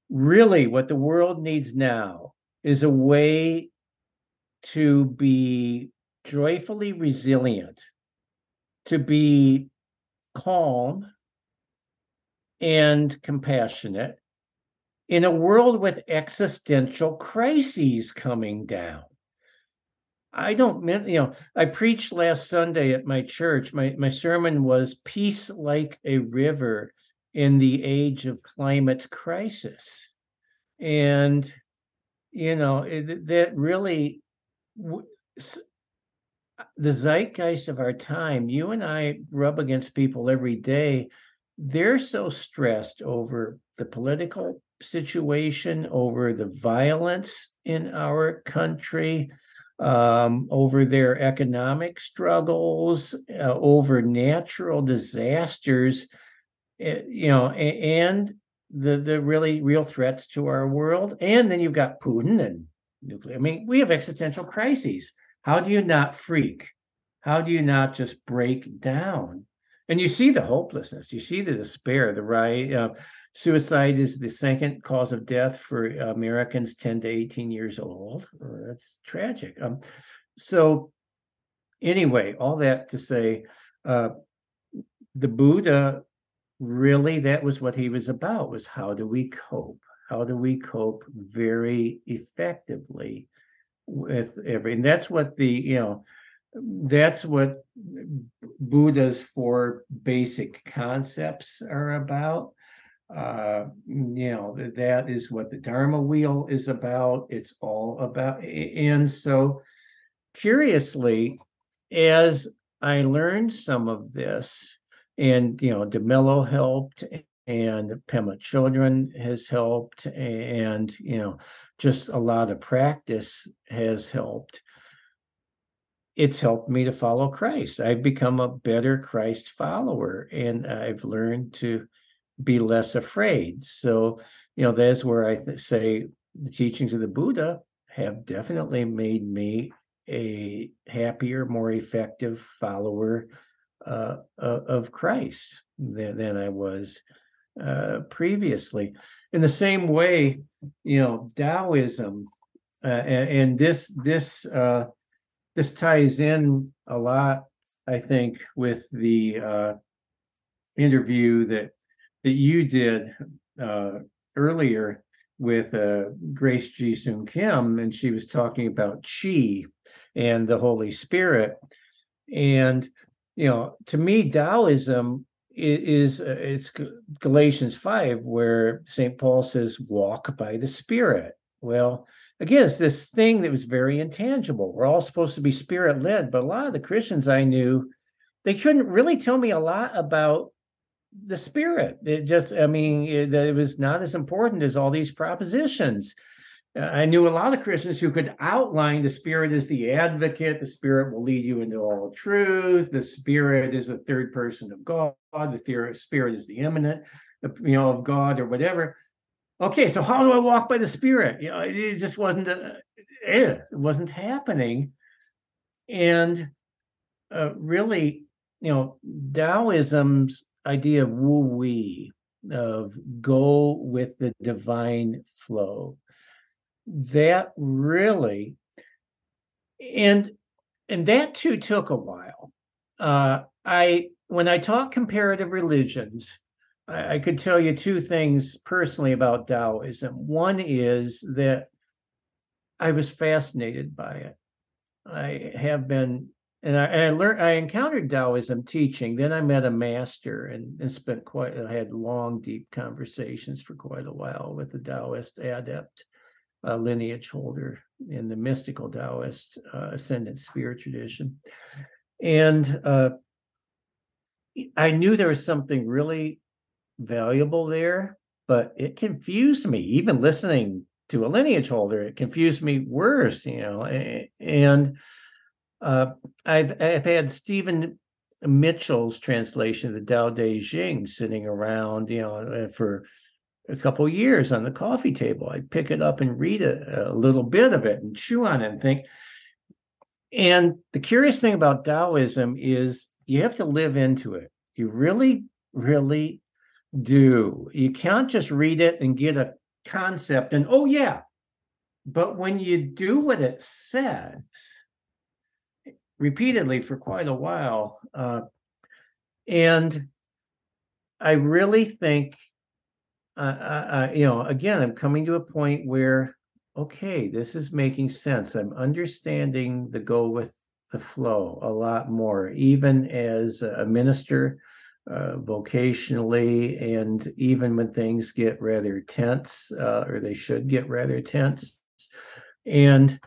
really what the world needs now is a way to be joyfully resilient, to be calm and compassionate, in a world with existential crises coming down. I don't mean, you know, I preached last Sunday at my church. My, my sermon was Peace Like a River in the Age of Climate Crisis. And, you know, it, that really, the zeitgeist of our time, you and I rub against people every day. They're so stressed over the political situation, over the violence in our country, um, over their economic struggles, uh, over natural disasters, uh, you know, and the the really real threats to our world. And then you've got Putin and nuclear. I mean, we have existential crises. How do you not freak? How do you not just break down? And you see the hopelessness. You see the despair. The right. Uh, Suicide is the second cause of death for Americans 10 to 18 years old. That's tragic. Um, so, anyway, all that to say, uh, the Buddha really that was what he was about was how do we cope how do we cope very effectively with every and that's what the you know that's what buddha's four basic concepts are about. Uh, you know that is what the dharma wheel is about. It's all about and so curiously as i learned some of this and you know DeMello helped and Pema Chödrön has helped and you know just a lot of practice has helped it's helped me to follow Christ I've become a better Christ follower and I've learned to be less afraid. So, you know, that's where I th- say the teachings of the Buddha have definitely made me a happier, more effective follower uh, of Christ than, than I was uh, previously. In the same way, you know, Taoism, uh, and, and, this this uh, this ties in a lot, I think, with the uh, interview that that you did uh, earlier with uh, Grace Ji-Sun Kim, and she was talking about Chi and the Holy Spirit. And you know, to me, Taoism is, uh, it's Galatians five, where Saint Paul says, "Walk by the Spirit." Well, again, it's this thing that was very intangible. We're all supposed to be spirit led, but a lot of the Christians I knew, they couldn't really tell me a lot about the spirit. It just, I mean, it, it, was not as important as all these propositions. Uh, I knew a lot of Christians who could outline the spirit as the advocate, the spirit will lead you into all truth, the spirit is the third person of God, the spirit is the immanent, you know, of God or whatever. Okay, so how do I walk by the spirit? You know, it just wasn't, uh, eh, it wasn't happening. And uh, really, you know, Taoism's idea of wu wei, of go with the divine flow. That really, and and that too took a while. Uh, I when I talk comparative religions, I, I could tell you two things personally about Taoism. One is that I was fascinated by it. I have been and I, and I learned I encountered Taoism teaching. Then I met a master and, and spent quite I had long, deep conversations for quite a while with the Taoist adept, uh, lineage holder in the mystical Taoist uh, ascendant spirit tradition. And uh, I knew there was something really valuable there, but it confused me. Even listening to a lineage holder, it confused me worse, you know. And uh, I've I've had Stephen Mitchell's translation of the Tao Te Ching sitting around, you know, uh, for a couple years on the coffee table. I'd pick it up and read a, a little bit of it and chew on it and think. And the curious thing about Taoism is you have to live into it. You really, really do. You can't just read it and get a concept and, oh, yeah. But when you do what it says, repeatedly for quite a while. Uh, and I really think, uh, uh, you know, again, I'm coming to a point where, okay, this is making sense. I'm understanding the go with the flow a lot more, even as a minister, uh, vocationally, and even when things get rather tense, uh, or they should get rather tense. And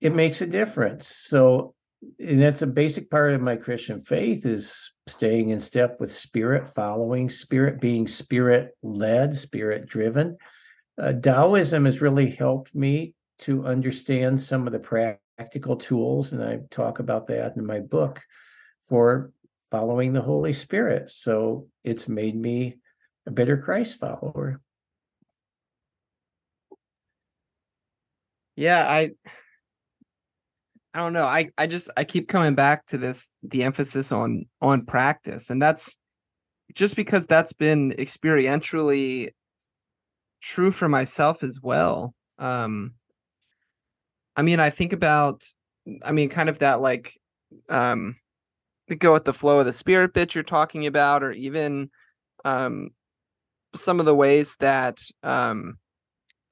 it makes a difference. So and that's a basic part of my Christian faith is staying in step with spirit, following spirit, being spirit led, spirit driven. Uh, Taoism has really helped me to understand some of the practical tools, and I talk about that in my book for following the Holy Spirit. So it's made me a better Christ follower. Yeah, I I don't know. I I just I keep coming back to this the emphasis on on practice and that's just because that's been experientially true for myself as well. Um I mean, I think about I mean kind of that like um go with the flow of the spirit bit you're talking about or even um some of the ways that um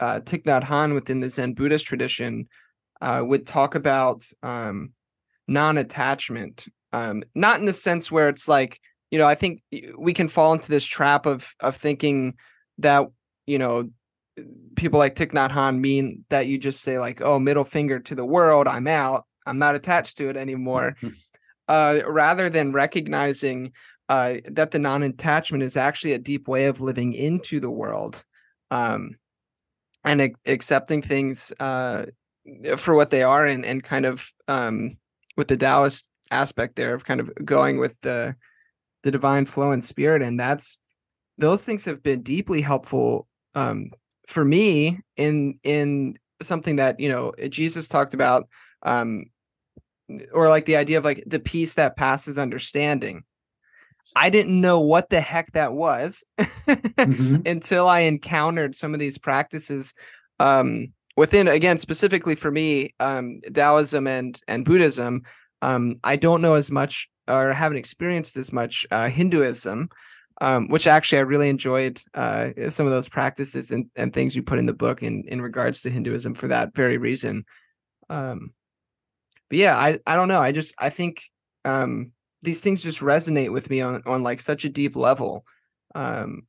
uh Thich Nhat Hanh within the Zen Buddhist tradition uh, would talk about um, non-attachment, um, not in the sense where it's like you know I think we can fall into this trap of of thinking that you know people like Thich Nhat Hanh mean that you just say like oh middle finger to the world I'm out I'm not attached to it anymore, uh, rather than recognizing uh, that the non-attachment is actually a deep way of living into the world. Um, and accepting things uh, for what they are and and kind of um with the Taoist aspect there of kind of going with the the divine flow and spirit and that's those things have been deeply helpful um for me in in something that you know Jesus talked about um or like the idea of like the peace that passes understanding I didn't know what the heck that was mm-hmm. until I encountered some of these practices um within again specifically for me um taoism and and buddhism um i don't know as much or haven't experienced as much uh hinduism um which actually i really enjoyed uh some of those practices and, and things you put in the book in in regards to hinduism for that very reason. Um but yeah i i don't know. I just i think um these things just resonate with me on on like such a deep level. Um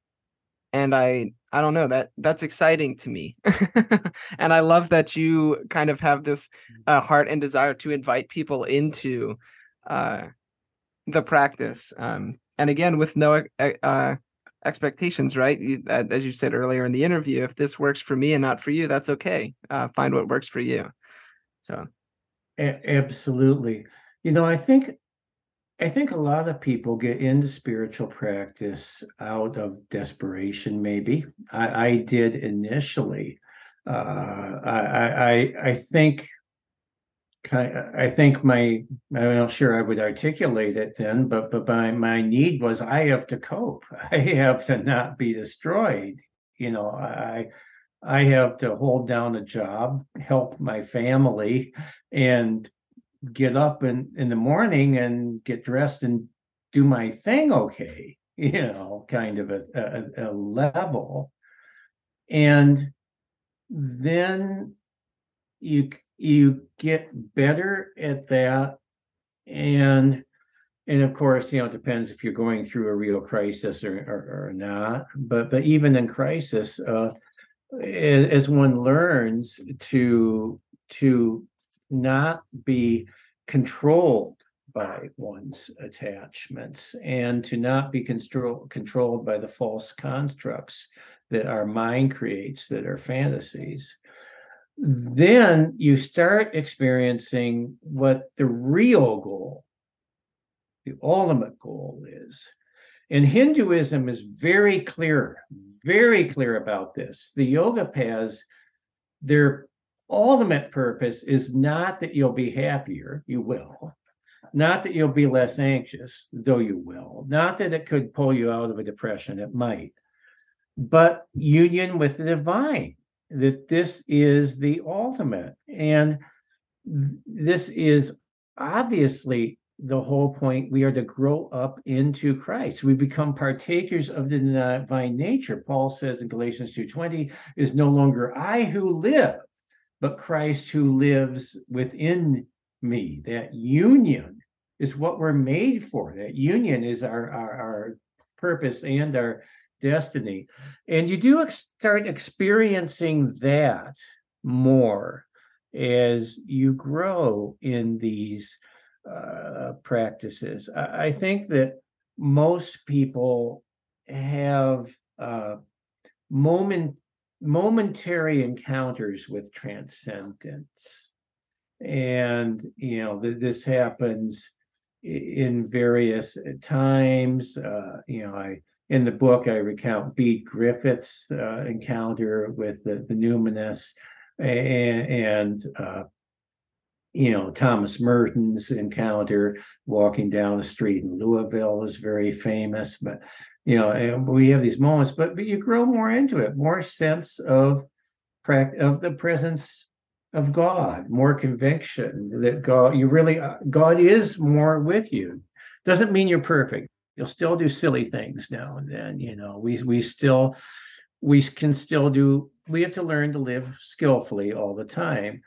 and i i don't know that that's exciting to me. And i love that you kind of have this mm. uh, heart and desire to invite people into uh, the practice um, and again with no uh, expectations right? You, as you said earlier in the interview if this works for me and not for you that's okay. Uh, find what works for you. So. A- absolutely. You know i think I think a lot of people get into spiritual practice out of desperation, maybe. I, I did initially. Uh, I, I, I think I think my I'm not sure I would articulate it then, but but my my need was I have to cope. I have to not be destroyed. You know, I I have to hold down a job, help my family, and get up in in the morning and get dressed and do my thing okay you know kind of a, a, a level. And then you you get better at that and and of course you know it depends if you're going through a real crisis or or, or not but but even in crisis uh as one learns to to not be controlled by one's attachments and to not be control, controlled by the false constructs that our mind creates that are fantasies. Then you start experiencing what the real goal the ultimate goal is. And hinduism is very clear very clear about this. The yoga paths their ultimate purpose is not that you'll be happier you will not that you'll be less anxious, though you will. Not that it could pull you out of a depression, it might. But union with the divine, that this is the ultimate. And this is obviously the whole point. We are to grow up into Christ. We become partakers of the divine nature. Paul says in Galatians 2:20, is no longer I who live, but Christ who lives within me. That union is what we're made for. That union is our, our, our purpose and our destiny. And you do ex- start experiencing that more as you grow in these uh, practices. I, I, think that most people have uh, moment momentary encounters with transcendence and you know th- this happens in various uh, times. Uh, you know, I in the book I recount Bede Griffiths' uh, encounter with the the numinous, and, and uh, you know Thomas Merton's encounter walking down the street in Louisville is very famous. But you know, we have these moments, but but you grow more into it, more sense of of the presence of God, more conviction that God, you really, uh, God is more with you. Doesn't mean you're perfect. You'll still do silly things now and then. You know, we we still we can still do. We have to learn to live skillfully all the time.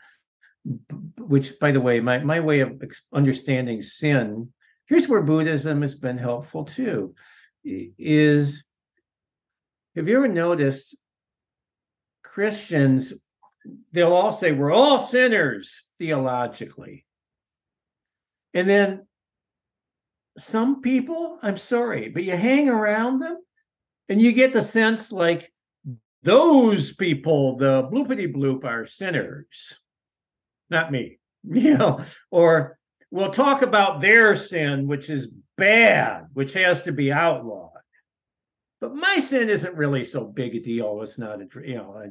Which, by the way, my my way of understanding sin. Here's where Buddhism has been helpful too. Is have you ever noticed Christians they'll all say we're all sinners theologically. And then some people, I'm sorry, but you hang around them and you get the sense like those people, the bloopity bloop, are sinners, not me, you know, or we'll talk about their sin, which is bad, which has to be outlawed. But my sin isn't really so big a deal. It's not a, you know,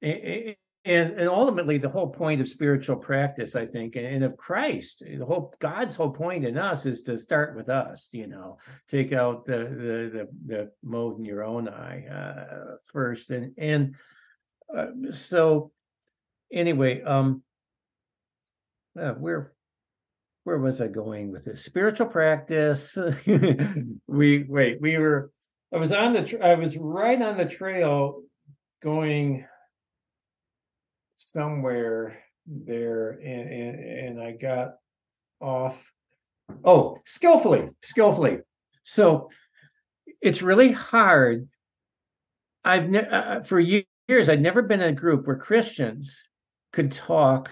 and, and and ultimately the whole point of spiritual practice i think and, of christ the whole god's whole point in us is to start with us you know take out the the the, the mote in your own eye uh, first and and uh, so anyway um uh, where where was i going with this spiritual practice we wait we were i was on the i was right on the trail going somewhere there and, and, and I got off. Oh, skillfully, skillfully. So it's really hard. I've ne- uh, uh for years I'd never been in a group where Christians could talk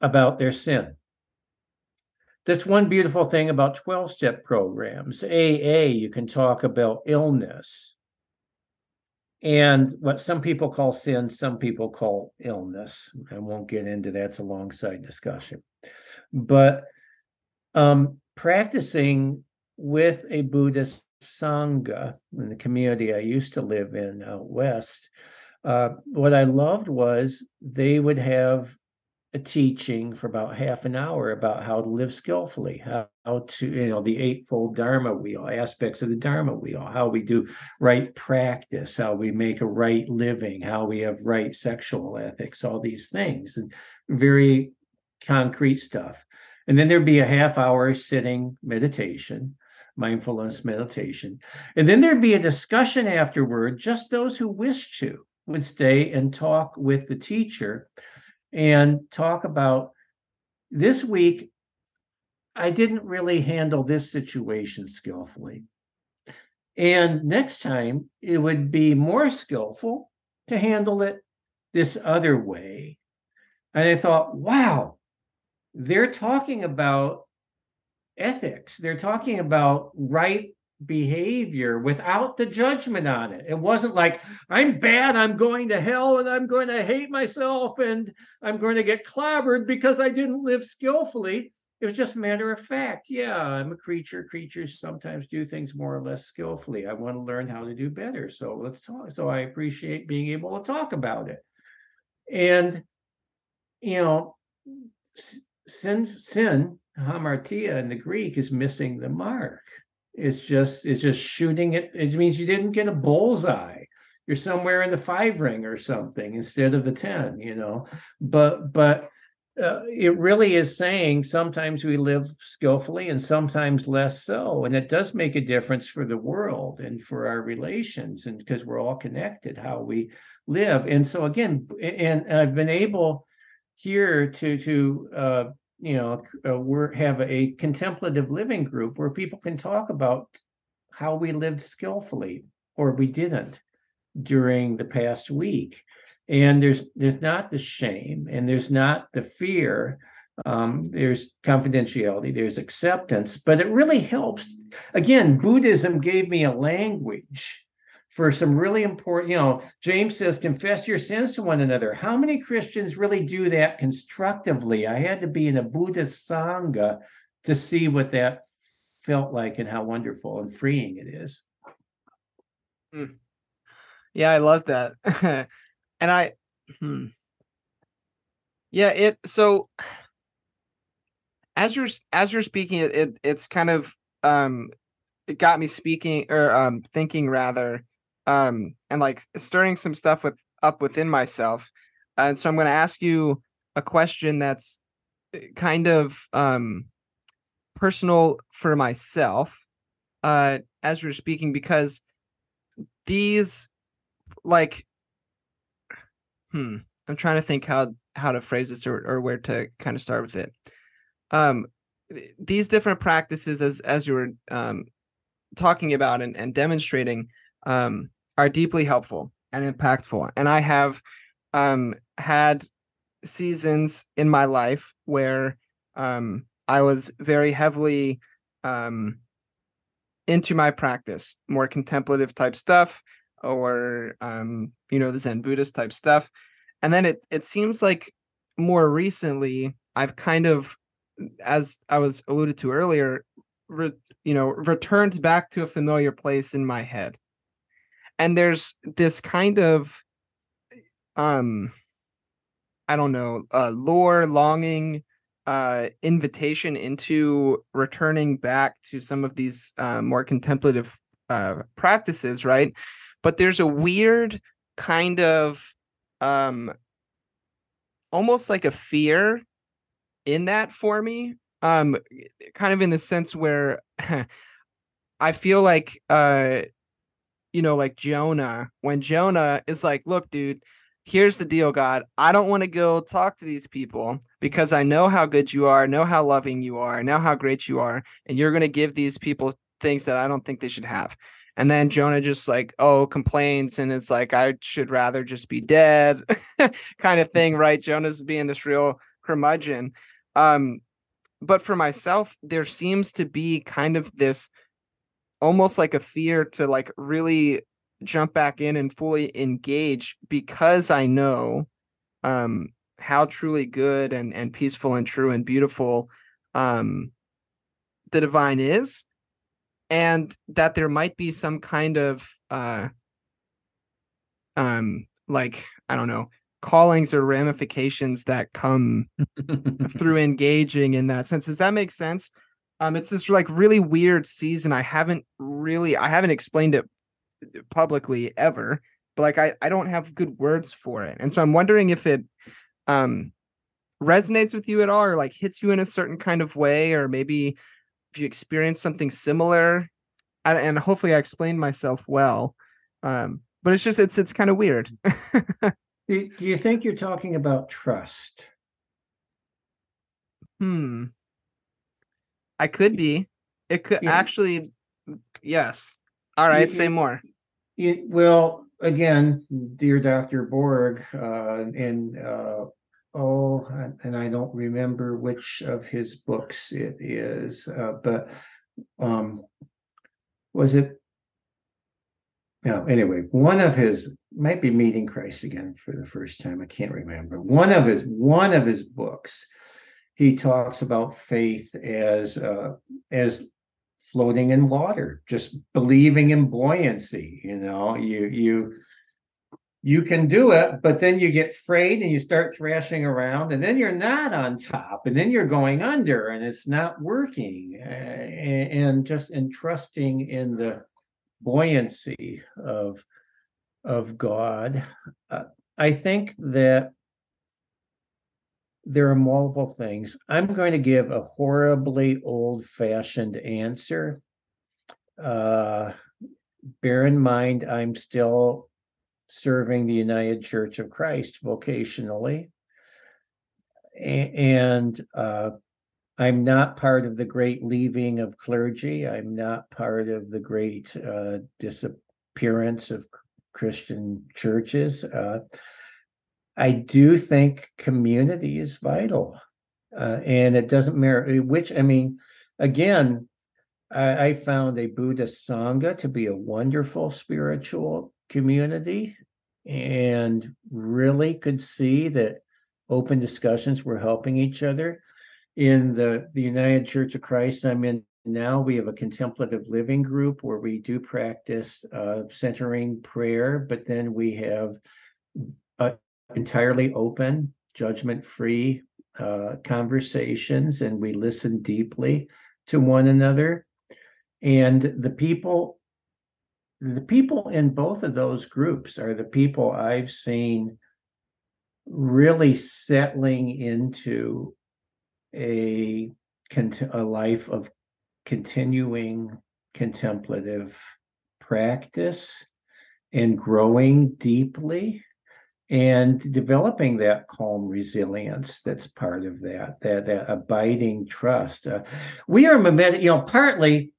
about their sin. That's one beautiful thing about 12 step programs. AA, you can talk about illness and what some people call sin, some people call illness. I won't get into that, it's a long side discussion. But um, practicing with a Buddhist Sangha in the community I used to live in out west, uh, what I loved was they would have teaching for about half an hour about how to live skillfully, how, how to, you know, the eightfold Dharma wheel, aspects of the Dharma wheel, how we do right practice, how we make a right living, how we have right sexual ethics, all these things, and very concrete stuff. And then there'd be a half hour sitting meditation, mindfulness meditation. And then there'd be a discussion afterward, just those who wish to would stay and talk with the teacher and talk about this week. I didn't really handle this situation skillfully. And next time, it would be more skillful to handle it this other way. And I thought, wow, they're talking about ethics. They're talking about right behavior without the judgment on it. It wasn't like, I'm bad, I'm going to hell, and I'm going to hate myself, and I'm going to get clobbered because I didn't live skillfully. It was just matter of fact. Yeah, I'm a creature. Creatures sometimes do things more or less skillfully. I want to learn how to do better. So let's talk. So I appreciate being able to talk about it. And, you know, sin, sin, hamartia in the Greek is missing the mark. It's just it's just shooting it. It means you didn't get a bullseye. You're somewhere in the five ring or something instead of the ten. You know, but but uh, it really is saying sometimes we live skillfully and sometimes less so and it does make a difference for the world and for our relations and because we're all connected how we live and so again and i've been able here to to uh, you know uh, we have a contemplative living group where people can talk about how we lived skillfully or we didn't during the past week. And there's there's not the shame and there's not the fear. Um, there's confidentiality there's acceptance but it really helps. Again buddhism gave me a language for some really important, you know, James says, confess your sins to one another. How many Christians really do that constructively? I had to be in a Buddhist Sangha to see what that felt like and how wonderful and freeing it is. Mm. Yeah, I love that. and I, hmm. yeah, it, so as you're, as you're speaking, it it's kind of, um, it got me speaking or um thinking rather um, and like stirring some stuff with up within myself. And so I'm going to ask you a question that's eh, kind of um, personal for myself uh, as you're speaking because these like hmm i'm trying to think how how to phrase this or, or where to kind of start with it um these different practices as as you were um talking about and, and demonstrating um are deeply helpful and impactful. And I have um, had seasons in my life where um, I was very heavily um, into my practice, more contemplative type stuff, or um, you know, the Zen Buddhist type stuff. And then it it seems like more recently I've kind of, as I was alluded to earlier, re, you know, returned back to a familiar place in my head and there's this kind of um i don't know uh lore longing uh invitation into returning back to some of these uh, more contemplative uh practices right? But there's a weird kind of um almost like a fear in that for me um kind of in the sense where i feel like uh you know, like Jonah, when Jonah is like, look, dude, here's the deal, God. I don't want to go talk to these people because I know how good you are, know how loving you are, know how great you are, and you're going to give these people things that I don't think they should have. And then Jonah just like, oh, complains and it's like, I should rather just be dead, kind of thing, right? Jonah's being this real curmudgeon. Um, but for myself, there seems to be kind of this almost like a fear to like really jump back in and fully engage because I know um how truly good and and peaceful and true and beautiful um the divine is and that there might be some kind of uh um like I don't know callings or ramifications that come through engaging in that sense. Does that make sense um, it's this like really weird season. I haven't really, I haven't explained it publicly ever, but like I, I don't have good words for it, and so I'm wondering if it, um, resonates with you at all, or like hits you in a certain kind of way, or maybe if you experience something similar. And, and hopefully, I explained myself well. Um, but it's just it's it's kind of weird. do, do you think you're talking about trust? Hmm. I could be. It could yeah. actually. Yes. All right. say more. It, well, again, dear Dr. Borg, uh, in uh, oh, and I don't remember which of his books it is, uh, but um, was it? No, anyway, one of his might be meeting Christ again for the first time. I can't remember. One of his one of his books, he talks about faith as uh, as floating in water, just believing in buoyancy. You know, you you you can do it, but then you get frayed and you start thrashing around, and then you're not on top, and then you're going under, and it's not working. And, and just entrusting in the buoyancy of of God. Uh, I think that there are multiple things. I'm going to give a horribly old fashioned answer. Uh, bear in mind, I'm still serving the United Church of Christ vocationally. And uh, I'm not part of the great leaving of clergy. I'm not part of the great uh, disappearance of Christian churches. I do think community is vital. Uh, and it doesn't matter which, I mean, again, I, I found a Buddhist Sangha to be a wonderful spiritual community and really could see that open discussions were helping each other. In the, the United Church of Christ I'm in now, we have a contemplative living group where we do practice uh, centering prayer, but then we have uh, entirely open, judgment free uh, conversations, and we listen deeply to one another. And the people the people in both of those groups are the people I've seen really settling into a a life of continuing contemplative practice and growing deeply and developing that calm resilience that's part of that that that abiding trust uh, we are you know partly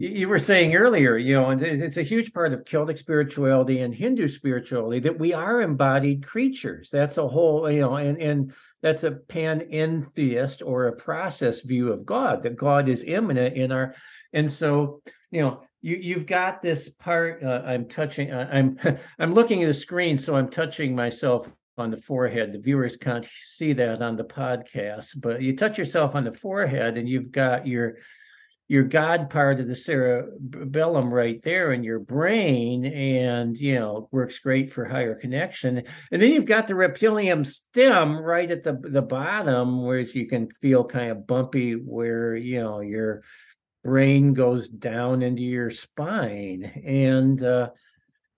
you were saying earlier, you know, and it's a huge part of Celtic spirituality and Hindu spirituality that we are embodied creatures. That's a whole, you know, and and that's a panentheist or a process view of God that God is immanent in our, and so you know, you you've got this part. Uh, I'm touching. Uh, I'm I'm looking at the screen, so I'm touching myself on the forehead. The viewers can't see that on the podcast, but you touch yourself on the forehead, and you've got your your God part of the cerebellum right there in your brain, and you know works great for higher connection. And then you've got the reptilium stem right at the the bottom, where you can feel kind of bumpy, where you know your brain goes down into your spine, and uh,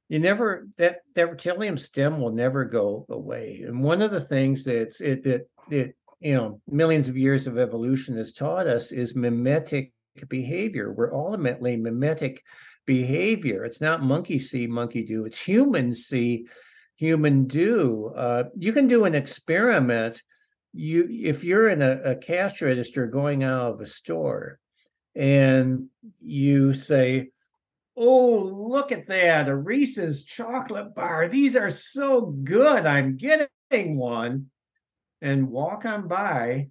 you never that that reptilium stem will never go away. And one of the things that's it it it you know millions of years of evolution has taught us is mimetic behavior. We're ultimately mimetic behavior. It's not monkey see, monkey do. It's human see, human do. Uh, you can do an experiment. You, if you're in a, a cash register going out of a store, and you say, "Oh, look at that! A Reese's chocolate bar. These are so good. I'm getting one." And walk on by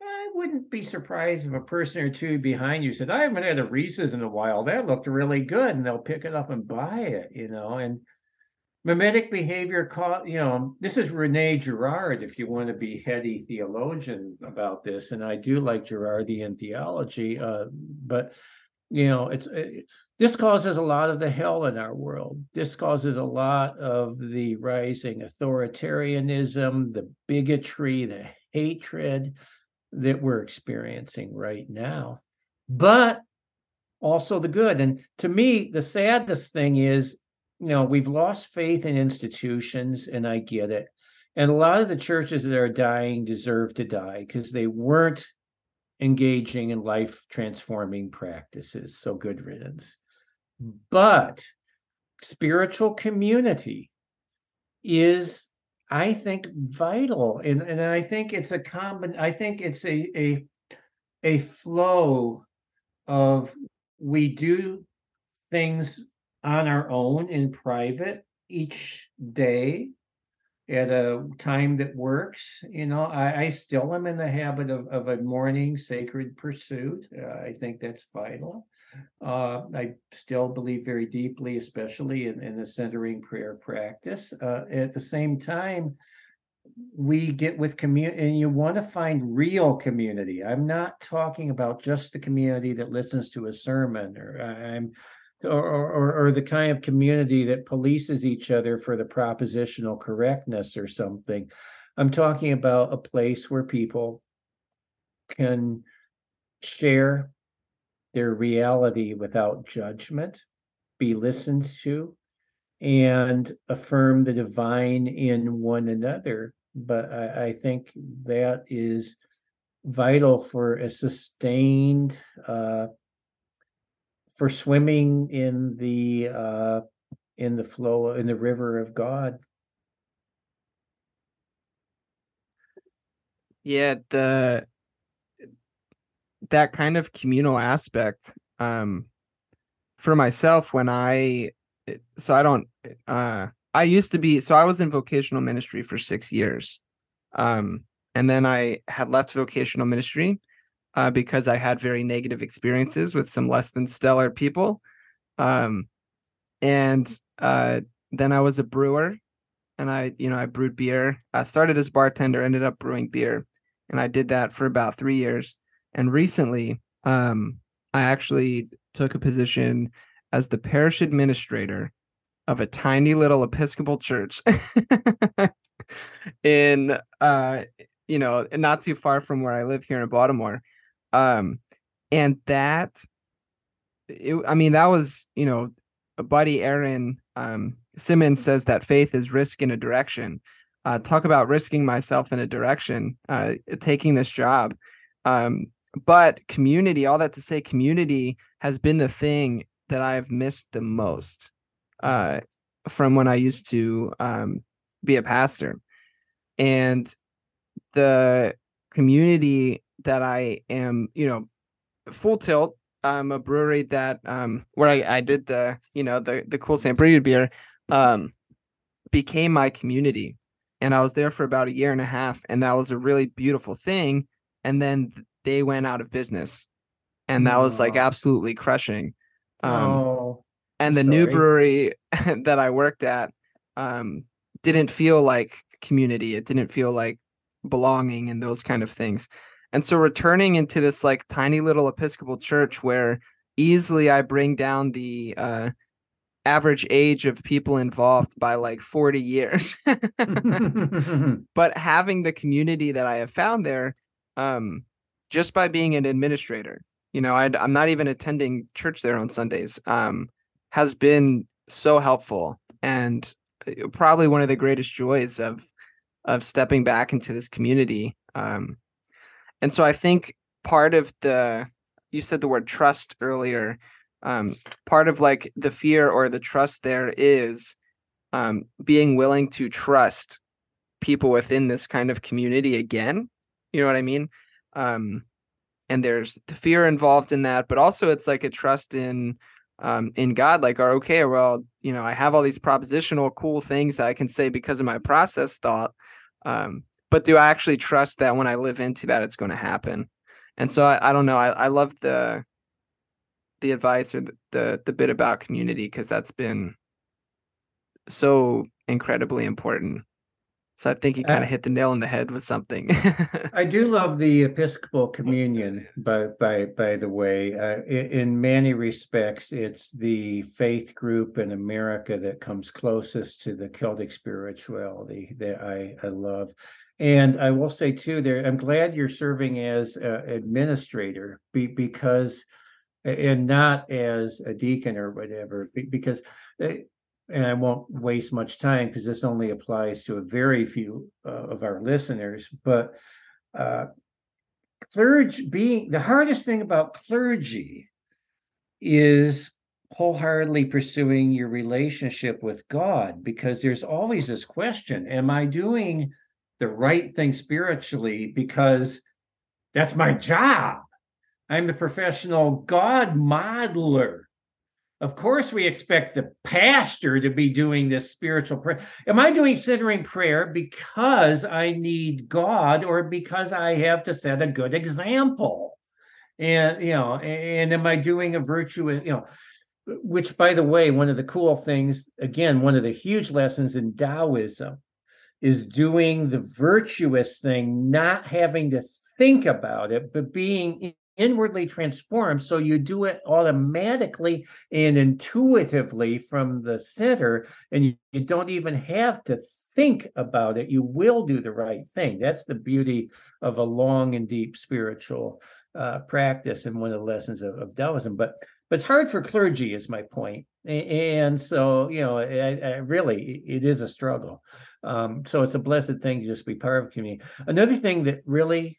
I wouldn't be surprised if a person or two behind you said, I haven't had a Reese's in a while. That looked really good. And they'll pick it up and buy it, you know. And mimetic behavior caught, you know, this is Rene Girard, if you want to be heady theologian about this. And I do like Girardian theology, uh, but you know, it's it, this causes a lot of the hell in our world. This causes a lot of the rising authoritarianism, the bigotry, the hatred, that we're experiencing right now, but also the good. And to me, the saddest thing is, you know, we've lost faith in institutions, and I get it. And a lot of the churches that are dying deserve to die because they weren't engaging in life transforming practices. So good riddance. But spiritual community is I think vital, and and I think it's a common. I think it's a a a flow of we do things on our own in private each day, at a time that works. You know, I, I still am in the habit of, of a morning sacred pursuit. Uh, I think that's vital. Uh, I still believe very deeply, especially in, in the centering prayer practice. Uh, at the same time, we get with community and you want to find real community. I'm not talking about just the community that listens to a sermon or I'm or, or, or the kind of community that polices each other for the propositional correctness or something. I'm talking about a place where people can share their reality without judgment, be listened to, and affirm the divine in one another. But I, I think that is vital for a sustained uh, for swimming in the uh, in the flow in the river of God. Yeah, the that kind of communal aspect um for myself when I so I don't uh I used to be so I was in vocational ministry for 6 years. Um and then I had left vocational ministry uh, because I had very negative experiences with some less than stellar people. Um, and uh, then I was a brewer, and I, you know, I brewed beer. I started as bartender, ended up brewing beer, and I did that for about three years. And recently, um, I actually took a position as the parish administrator of a tiny little Episcopal church in, uh, you know, not too far from where I live here in Baltimore. Um, and that, it, I mean, that was, you know, buddy Aaron um, Simmons says that faith is risk in a direction. Uh, talk about risking myself in a direction, uh, taking this job. Um, but community, all that to say, community has been the thing that I've missed the most uh, from when I used to um, be a pastor. And the community that I am, you know, full tilt. I'm a brewery that um where I, I did the, you know, the the cool St. Brigid beer um became my community. And I was there for about a year and a half and that was a really beautiful thing. And then they went out of business. And that was like absolutely crushing. Um oh, and the sorry. new brewery that I worked at um didn't feel like community. It didn't feel like belonging and those kind of things. And so returning into this like tiny little Episcopal church where easily I bring down the uh, average age of people involved by like 40 years. but having the community that I have found there, um, just by being an administrator, you know, i am not even attending church there on Sundays, um, has been so helpful and uh, probably one of the greatest joys of of stepping back into this community. Um, and so I think part of the you said the word trust earlier. Um, part of like the fear or the trust there is um, being willing to trust people within this kind of community again. You know what I mean? Um, and there's the fear involved in that, but also it's like a trust in um, in God. Like, are okay, well, you know, I have all these propositional cool things that I can say because of my process thought. Um, but do I actually trust that when I live into that, it's going to happen? And so I, I don't know. I, I love the the advice or the the, the bit about community because that's been so incredibly important. So I think you kind of uh, hit the nail on the head with something. I do love the Episcopal Communion, by by by the way. Uh, in, in, many respects, it's the faith group in America that comes closest to the Celtic spirituality that I I love. And I will say too, there I'm glad you're serving as an administrator be, because, and not as a deacon or whatever, because, eh, and I won't waste much time because this only applies to a very few uh, of our listeners, but uh, clergy being the hardest thing about clergy is wholeheartedly pursuing your relationship with God because there's always this question Am I doing the right thing spiritually because that's my job. I'm the professional God modeler of course, we expect the pastor to be doing this spiritual prayer. Am I doing centering prayer because I need God or because I have to set a good example? And, you know, and am I doing a virtuous, you know, which, by the way, one of the cool things, again, one of the huge lessons in Taoism is doing the virtuous thing, not having to think about it, but being inwardly transformed. So you do it automatically and intuitively from the center, and you, you, don't even have to think about it. You will do the right thing. That's the beauty of a long and deep spiritual uh, practice and one of the lessons of, of Taoism. But but it's hard for clergy, is my point. And so, you know, I, I really, it is a struggle. Um, so it's a blessed thing to just be part of the community. Another thing that really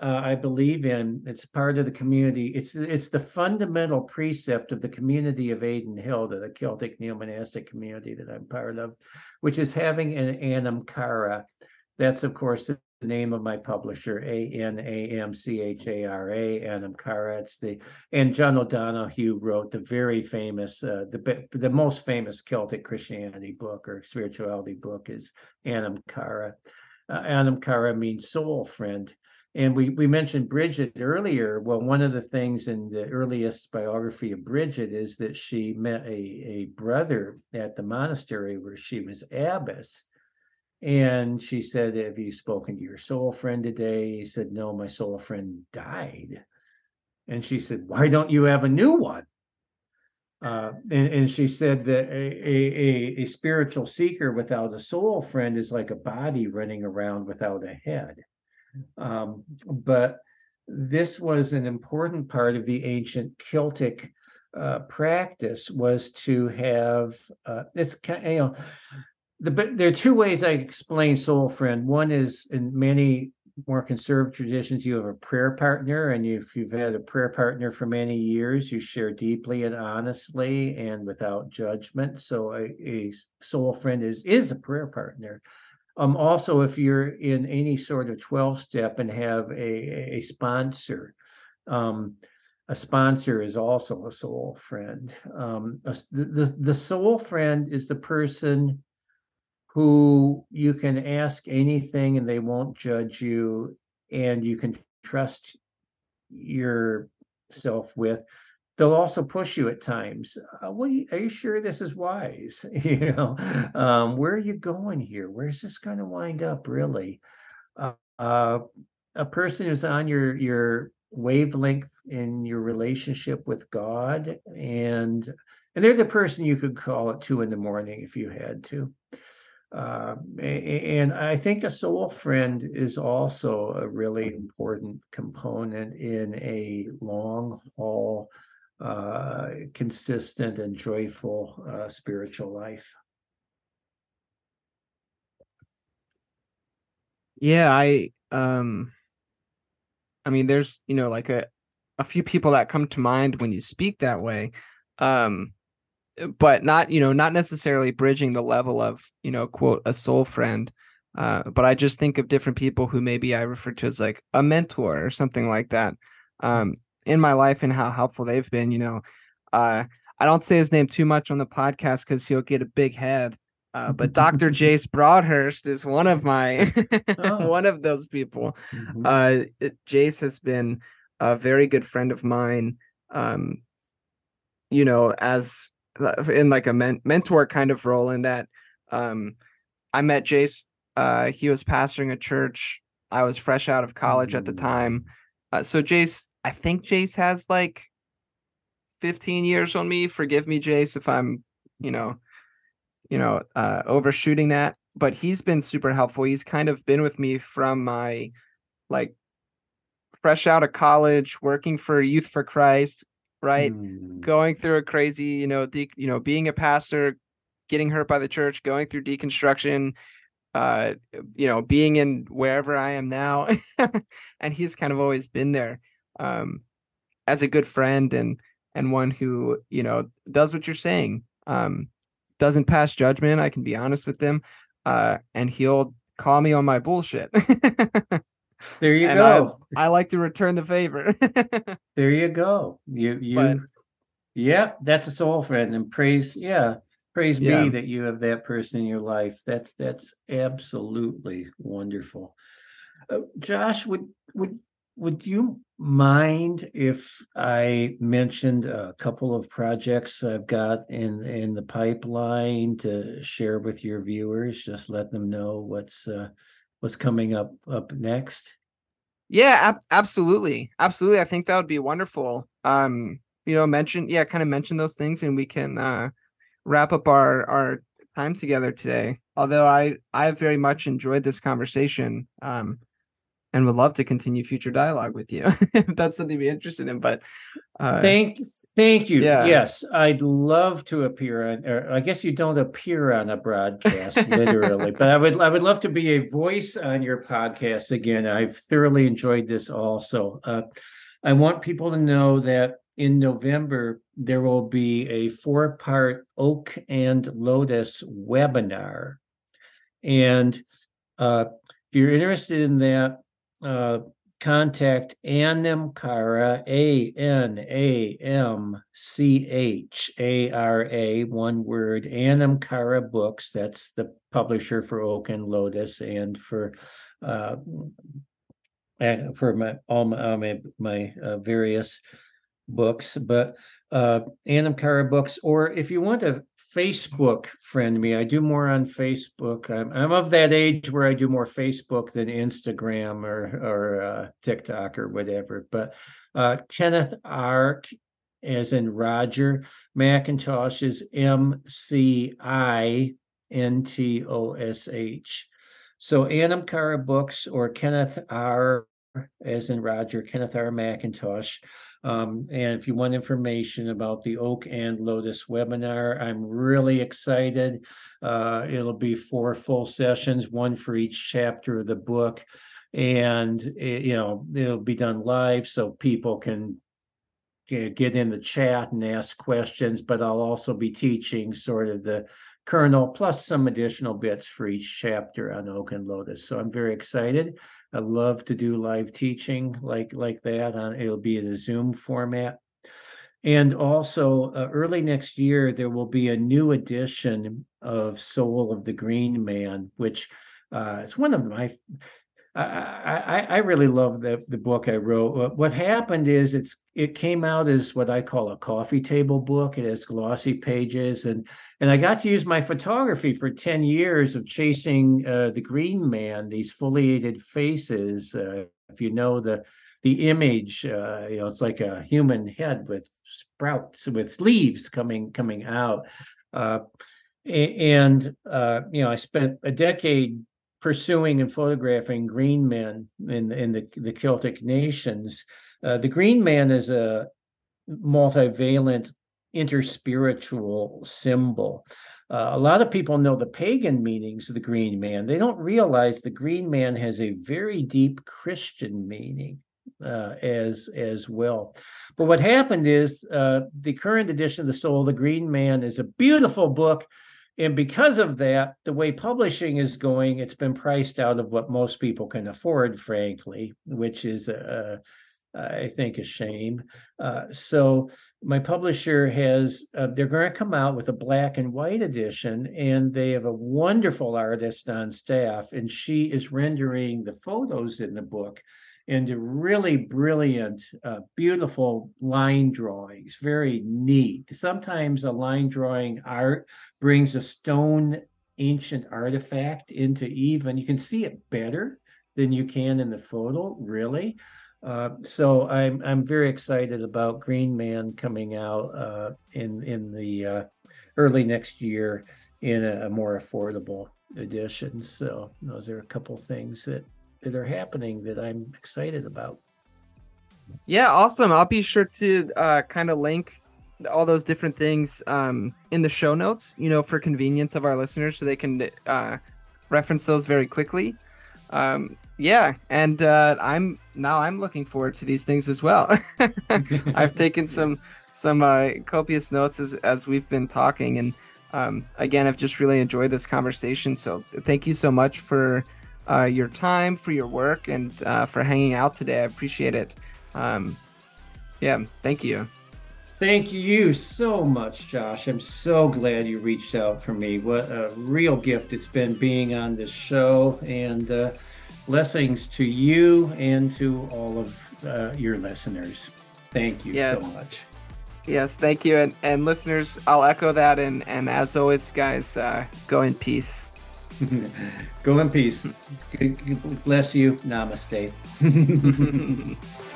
uh, I believe in. It's part of the community. It's it's the fundamental precept of the community of Aidan-Hilda, the Celtic neo-monastic community that I'm part of, which is having an Anam Cara. That's of course name of my publisher, A N A M C H A R A, Anamchara. It's the and John O'Donohue wrote the very famous, uh, the the most famous Celtic Christianity book or spirituality book is Anam Cara. Uh, Anam Cara means soul friend and we, we mentioned Brigid earlier. Well, one of the things in the earliest biography of Brigid is that she met a, a brother at the monastery where she was abbess. And she said, Have you spoken to your soul friend today? He said, No, my soul friend died. And she said, Why don't you have a new one? Uh, and, and, she said that a, a, a, spiritual seeker without a soul friend is like a body running around without a head. Um, but this was an important part of the ancient Celtic uh, practice was to have uh, this kind you know the, there are two ways I explain soul friend. One is in many more conservative traditions, you have a prayer partner, and if you've had a prayer partner for many years, you share deeply and honestly and without judgment. So a, a soul friend is is a prayer partner. Um, also, if you're in any sort of 12 step and have a, a sponsor, um, a sponsor is also a soul friend. Um, a, the, the soul friend is the person who you can ask anything and they won't judge you, and you can trust yourself with they'll also push you at times. Uh, well, are you sure this is wise? you know, um, where are you going here? Where's this going to wind up? Really, uh, uh, a person who's on your your wavelength in your relationship with God, and and they're the person you could call at two in the morning if you had to. Uh, and I think a soul friend is also a really important component in a long haul uh, consistent and joyful uh, spiritual life. Yeah, I um I mean there's, you know, like a a few people that come to mind when you speak that way. Um but not, you know, not necessarily bridging the level of, you know, quote a soul friend. Uh, but I just think of different people who maybe I refer to as like a mentor or something like that. Um, in my life and how helpful they've been. You know, uh, I don't say his name too much on the podcast because he'll get a big head. Uh, but Dr. Jace Broadhurst is one of my oh. one of those people. Mm-hmm. Uh, Jace has been a very good friend of mine. Um, you know, as in like a men- mentor kind of role. In that, um, I met Jace. Uh, he was pastoring a church. I was fresh out of college at the mm. time. Uh, so Jace, I think Jace has like 15 years on me. Forgive me, Jace, if I'm, you know, you know, uh, overshooting that. But he's been super helpful. He's kind of been with me from my like fresh out of college, working for Youth for Christ, right? Mm. Going through a crazy, you know, de- you know, being a pastor, getting hurt by the church, going through deconstruction, uh, you know, being in wherever I am now, and he's kind of always been there um, as a good friend and and one who you know does what you're saying, um, doesn't pass judgment. I can be honest with him, uh, and he'll call me on my bullshit. there you go. I, I, like to return the favor. there you go. You you. But, Yeah, that's a soul friend, and praise, yeah, praise Yeah. be that you have that person in your life. That's that's absolutely wonderful. Uh, Josh, would would would you mind if I mentioned a couple of projects I've got in in the pipeline to share with your viewers? Just let them know what's uh, what's coming up up next. Yeah, ab- absolutely. Absolutely. I think that would be wonderful. Um, you know, mention yeah, kind of mention those things and we can uh wrap up our our time together today. Although I I very much enjoyed this conversation. Um and would love to continue future dialogue with you if that's something be interested in. But uh Thank, thank you. Yeah. Yes, I'd love to appear on, or I guess you don't appear on a broadcast literally, but I would, I would love to be a voice on your podcast again. I've thoroughly enjoyed this also. Uh, I want people to know that in November, there will be a four-part Oak and Lotus webinar. And uh, if you're interested in that, uh, contact Anamchara, A N A M C H A R A, one word, Anamchara Books. That's the publisher for Oak and Lotus and for uh, for my all my uh, my, my uh, various books, but uh, Anamchara Books, or if you want to Facebook friend me, I do more on Facebook. I'm I'm of that age where I do more Facebook than Instagram or or uh, TikTok or whatever. But uh, Kenneth R, as in Roger McIntosh, is M C I N T O S H. So Anamchara Books or Kenneth R, as in Roger, Kenneth R. McIntosh. Um, and if you want information about the Oak and Lotus webinar, I'm really excited. Uh, it'll be four full sessions, one for each chapter of the book. And, eh, you know, it'll be done live so people can get in the chat and ask questions, but I'll also be teaching sort of the kernel plus some additional bits for each chapter on Oak and Lotus. So I'm very excited. I love to do live teaching like like that. On it'll be in a Zoom format. And also, uh, early next year, there will be a new edition of Soul of the Green Man, which uh, it's one of my. I, I, really love the, the book I wrote. What- What happened is it's it came out as what I call a coffee table book. It has glossy pages, and and I got to use my photography for ten years of chasing uh, the Green Man, these foliated faces. Uh, if you know the the image, uh, you know, it's like a human head with sprouts with leaves coming coming out. Uh, and uh, you know, I spent a decade pursuing and photographing green men in in the the Celtic nations. Uh, the green man is a multivalent interspiritual symbol. Uh, a lot of people know the pagan meanings of the green man. They don't realize the green man has a very deep Christian meaning uh, as as well. But what happened is uh, the current edition of the Soul, the Green Man, is a beautiful book, and because of that, the way publishing is going, it's been priced out of what most people can afford, frankly, which is a, I think a shame. Uh, so my publisher has uh, they're going to come out with a black and white edition, and they have a wonderful artist on staff, and she is rendering the photos in the book into really brilliant, uh, beautiful line drawings, very neat. Sometimes a line drawing art brings a stone ancient artifact into even, you can see it better than you can in the photo, really. Uh, so I'm I'm very excited about Green Man coming out uh, in in the uh, early next year in a, a more affordable edition. So those are a couple things that that are happening that I'm excited about. Yeah, awesome. I'll be sure to uh, kind of link all those different things um, in the show notes, you know, for convenience of our listeners so they can uh, reference those very quickly. Um, yeah, and uh, I'm now I'm looking forward to these things as well. I've taken some some uh, copious notes as as we've been talking, and um, again, I've just really enjoyed this conversation. So thank you so much for uh, your time, for your work, and uh, for hanging out today. I appreciate it. Um, yeah, thank you. Thank you so much, Josh. I'm so glad you reached out for me. What a real gift it's been being on this show, and uh, blessings to you and to all of uh, your listeners. Thank you yes. so much. Yes, thank you, and and listeners, I'll echo that, and and as always, guys, uh, go in peace. go in peace. Bless you. Namaste.